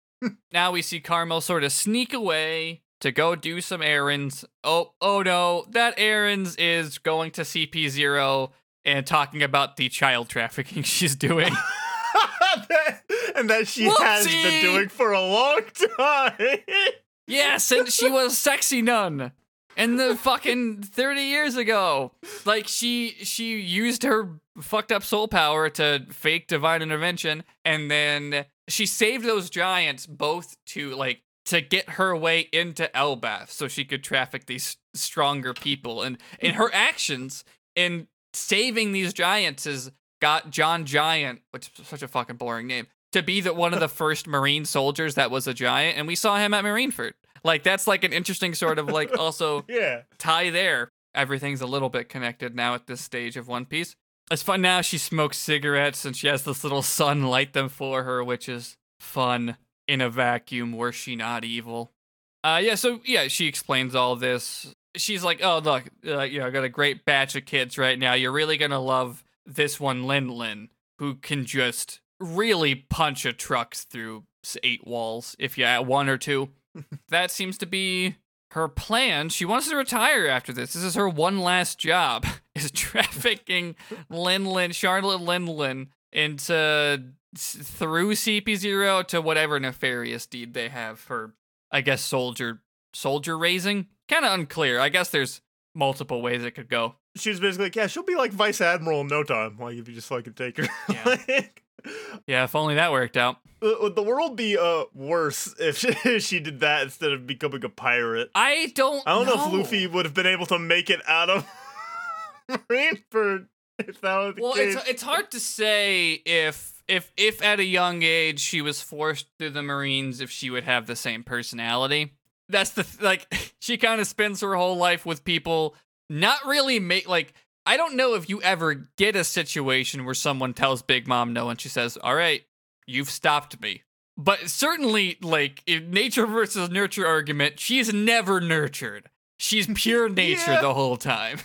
now we see Carmel sort of sneak away to go do some errands. Oh, oh no, that errands is going to CP0 and talking about the child trafficking she's doing. and that she has been doing for a long time. yes, and she was sexy nun. And the fucking 30 years ago. Like she she used her fucked up soul power to fake divine intervention and then she saved those giants both to like to get her way into Elbaf so she could traffic these stronger people and in her actions in saving these giants has got John Giant, which is such a fucking boring name, to be the one of the first Marine soldiers that was a giant, and we saw him at Marineford. Like that's like an interesting sort of like also yeah. tie there. Everything's a little bit connected now at this stage of One Piece. It's fun now. She smokes cigarettes and she has this little sun light them for her, which is fun in a vacuum. Were she not evil? Uh, yeah. So yeah, she explains all this. She's like, "Oh look, uh, you know, I got a great batch of kids right now. You're really gonna love this one, Lin Lin, who can just really punch a truck through eight walls if you add one or two. that seems to be her plan. She wants to retire after this. This is her one last job: is trafficking Lin Lin, Charlotte Lin Lin, into through CP0 to whatever nefarious deed they have for, I guess, soldier soldier raising. Kind of unclear. I guess there's multiple ways it could go. She was basically like, yeah, she'll be like vice admiral in no time. Like if you just fucking take her. Yeah. Like, Yeah, if only that worked out. uh, would the world be uh worse if she, if she did that instead of becoming a pirate? I don't. I don't know, if Luffy would have been able to make it out of Marineford if that was the Well, case. it's it's hard to say if if if at a young age she was forced through the Marines if she would have the same personality. That's the th- like she kind of spends her whole life with people not really make like I don't know if you ever get a situation where someone tells Big Mom no and she says, "All right, you've stopped me." But certainly like in nature versus nurture argument, she's never nurtured. She's pure nature Yeah. the whole time.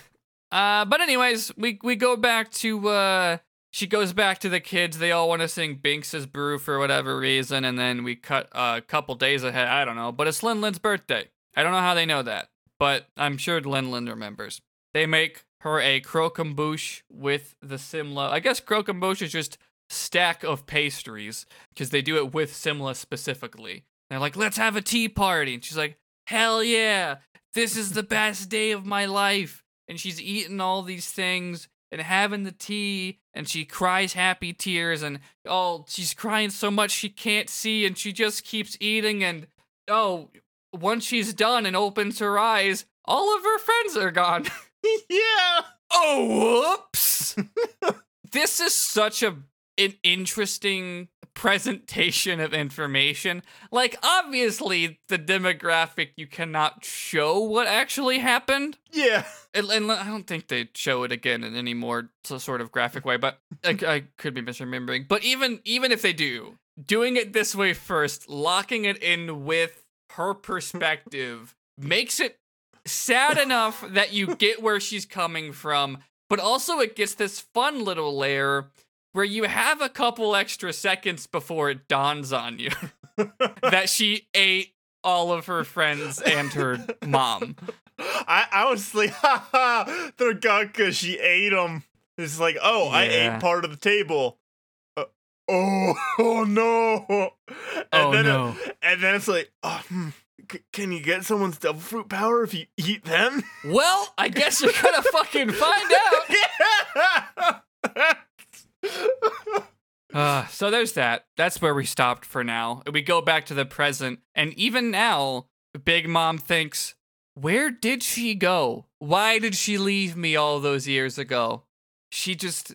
Uh, but anyways, we we go back to uh, she goes back to the kids. They all want to sing Binks's brew for whatever reason, and then we cut uh, a couple days ahead. I don't know, but it's Lin Lin's birthday. I don't know how they know that, but I'm sure Lin Lin remembers. They make her a croquembouche with the semla. I guess croquembouche is just stack of pastries because they do it with semla specifically. They're like, let's have a tea party, and she's like, hell yeah, this is the best day of my life and she's eating all these things and having the tea and she cries happy tears and oh she's crying so much she can't see and she just keeps eating and oh once she's done and opens her eyes all of her friends are gone yeah. oh whoops this is such a an interesting presentation of information like obviously the demographic you cannot show what actually happened Yeah. and, and I don't think they show it again in any more sort of graphic way, but I, I could be misremembering. But even even if they do, doing it this way first, locking it in with her perspective makes it sad enough that you get where she's coming from, but also it gets this fun little layer where you have a couple extra seconds before it dawns on you that she ate all of her friends and her mom. I, I was like, ha ha, they're gone because she ate them. It's like, oh, I ate part of the table. Uh, oh, oh no. And Oh, then no. It, and then it's like, oh, hmm, c- can you get someone's devil fruit power if you eat them? Well, I guess you're gonna fucking find out. Yeah. Uh, so there's that. That's where we stopped for now. We go back to the present, and even now, Big Mom thinks, where did she go? Why did she leave me all those years ago? She just,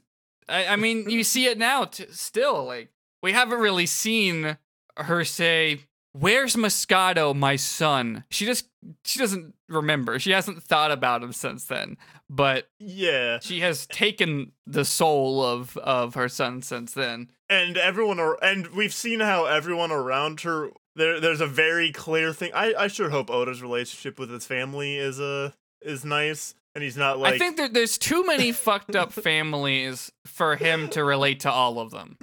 I, I mean, you see it now t- still. Like, we haven't really seen her say, Where's Moscato, my son? She just, she doesn't remember. She hasn't thought about him since then. But Yeah. she has taken the soul of of her son since then. and everyone and we've seen how everyone around her there there's a very clear thing i i sure hope oda's relationship with his family is uh is nice and he's not like I think that there's too many fucked up families for him to relate to all of them.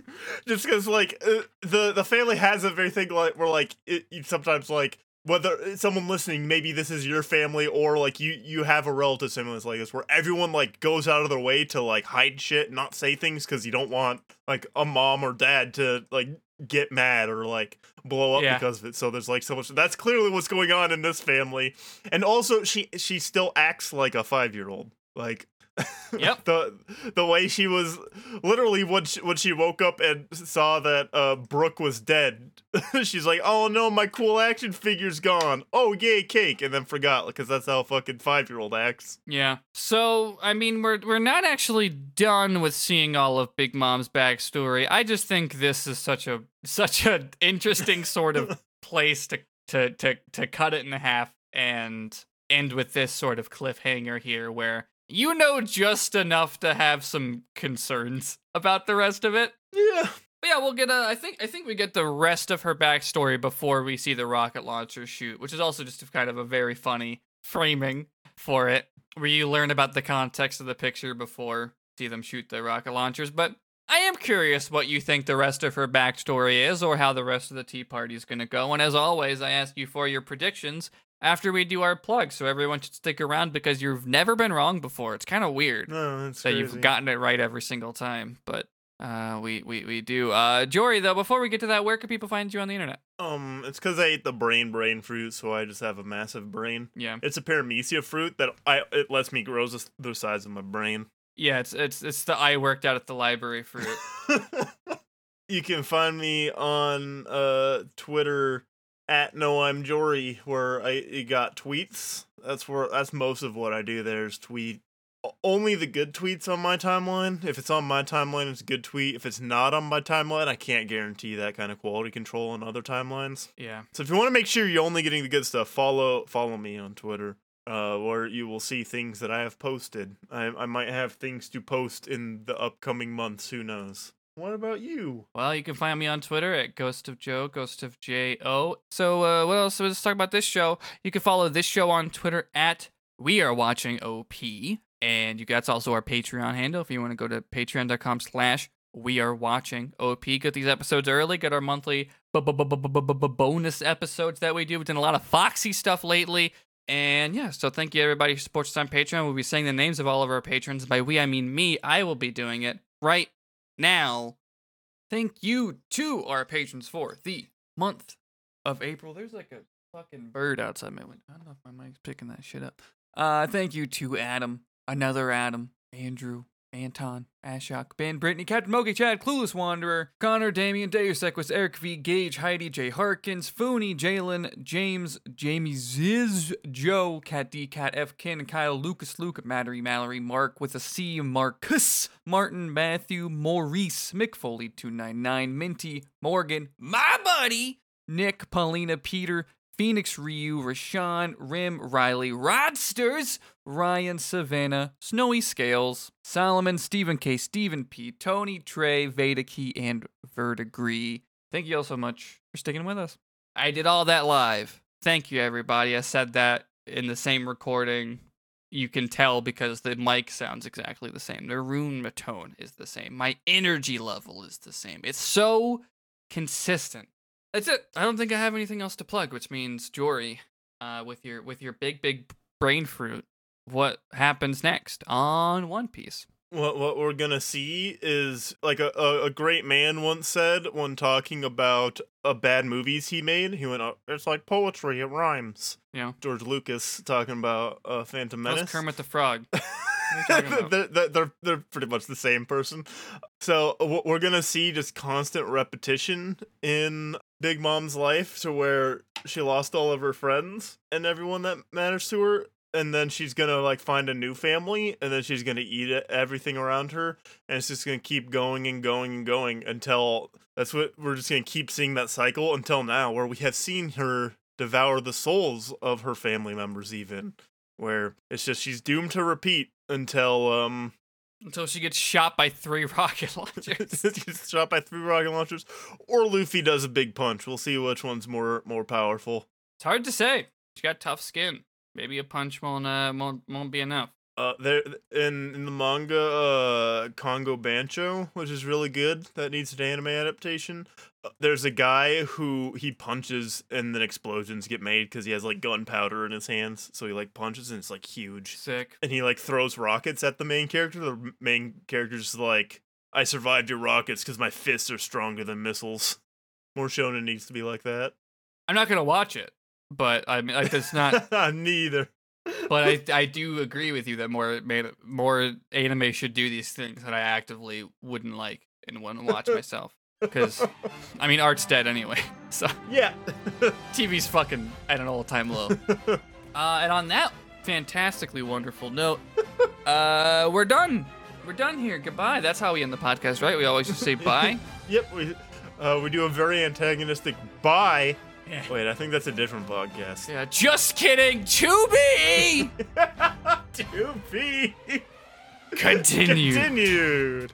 just because like uh, the the family has a very thing like where like it, you sometimes like whether someone listening maybe this is your family or like you you have a relative similar like this where everyone like goes out of their way to like hide shit not say things because you don't want like a mom or dad to like get mad or like blow up Yeah. because of it so there's like so much that's clearly what's going on in this family and also she she still acts like a five year old like Yep. the the way she was literally when she, when she woke up and saw that uh Brook was dead, she's like, "Oh no, my cool action figure's gone. Oh yay, cake!" And then forgot because that's how a fucking five year old acts. Yeah. So I mean, we're we're not actually done with seeing all of Big Mom's backstory. I just think this is such a such a interesting sort of place to to to to cut it in half and end with this sort of cliffhanger here, where you know just enough to have some concerns about the rest of it. Yeah, But yeah, we'll get a. I think I think we get the rest of her backstory before we see the rocket launcher shoot, which is also just kind of a very funny framing for it, where you learn about the context of the picture before see them shoot the rocket launchers. But I am curious what you think the rest of her backstory is, or how the rest of the Tea Party is going to go. And as always, I ask you for your predictions after we do our plug, so everyone should stick around because you've never been wrong before. It's kind of weird no, that crazy. you've gotten it right every single time, but uh, we we we do. Uh, Jory, though, before we get to that, where can people find you on the internet? Um, it's because I ate the brain brain fruit, so I just have a massive brain. Yeah, It's a paramecia fruit that I it lets me grow the, the size of my brain. yeah, it's it's it's the I worked out at the library fruit. you can find me on uh Twitter at no I'm Jory where I you got tweets. That's where that's most of what I do there is tweet. Only the good tweets on my timeline. If it's on my timeline, it's a good tweet. If it's not on my timeline, I can't guarantee that kind of quality control on other timelines. yeah, So if you want to make sure you're only getting the good stuff, follow follow me on Twitter, uh, where you will see things that I have posted. I I might have things to post in the upcoming months. Who knows? What about you? Well, you can find me on Twitter at Ghost of Joe, Ghost of J O. So, uh, what else? Let's talk about this show. You can follow this show on Twitter at We Are Watching OP, and you that's also our Patreon handle. If you want to go to Patreon.com/slash We Are Watching OP, get these episodes early. Get our monthly bonus episodes that we do. We've done a lot of Foxy stuff lately. And yeah, so thank you everybody who supports us on Patreon. We'll be saying the names of all of our patrons. By we, I mean me. I will be doing it right now. Thank you to our patrons for the month of April. There's like a fucking bird outside my window. I don't know if my mic's picking that shit up. Uh, thank you to Adam, another Adam, Andrew, Anton, Ashok, Ben, Brittany, Captain Mogi, Chad, Clueless Wanderer, Connor, Damien, Deus Equus, Eric V, Gage, Heidi, J. Harkins, Fooney, Jalen, James, Jamie Ziz, Joe, Cat D, Cat F, Ken, Kyle, Lucas, Luke, Mattery, Mallory, Mark with a C, Marcus, Martin, Matthew, Maurice, Mick Foley, 299, Minty, Morgan, my buddy, Nick, Paulina, Peter, Phoenix Ryu, Rashawn, Rim, Riley, Rodsters, Ryan, Savannah, Snowy Scales, Solomon, Stephen K, Stephen P, Tony, Trey, Veda Key, and Vertigree. Thank you all so much for sticking with us. I did all that live. Thank you, everybody. I said that in the same recording. You can tell because the mic sounds exactly the same. The room tone is the same. My energy level is the same. It's so consistent. That's it. I don't think I have anything else to plug, which means Jory, uh, with your with your big big brain fruit, what happens next on One Piece? What what we're gonna see is like a, a, a great man once said when talking about uh, bad movies he made. He went, oh, "It's like poetry; it rhymes." Yeah. George Lucas talking about uh, Phantom Menace. Kermit the Frog. What are you talking about? they're, they're, they're, they're pretty much the same person. So we're gonna see just constant repetition in Big Mom's life, to where she lost all of her friends and everyone that matters to her, and then she's gonna like find a new family, and then she's gonna eat everything around her, and it's just gonna keep going and going and going until that's what we're just gonna keep seeing that cycle until now, where we have seen her devour the souls of her family members, even where it's just she's doomed to repeat until um Until she gets shot by three rocket launchers. she's shot by three rocket launchers, or Luffy does a big punch. We'll see which one's more more powerful. It's hard to say. She got tough skin. Maybe a punch won't uh, won't, won't be enough. Uh, there in in the manga, uh, Kongo Bancho, which is really good. That needs an anime adaptation. There's a guy who he punches and then explosions get made because he has like gunpowder in his hands. So he like punches and it's like huge. Sick. and he like throws rockets at the main character. The main character's like, "I survived your rockets because my fists are stronger than missiles." More shonen needs to be like that. I'm not gonna watch it, but I mean, like, that's not. Neither. but I I do agree with you that more more anime should do these things that I actively wouldn't like and wouldn't watch myself. Because I mean, art's dead anyway, so yeah. TV's fucking at an all-time low. Uh, and on that fantastically wonderful note, uh, we're done. We're done here. Goodbye. That's how we end the podcast, right? We always just say bye. yep. We uh, we do a very antagonistic bye. Yeah. Wait, I think that's a different podcast. Yeah, just kidding. To be to be continued. continued.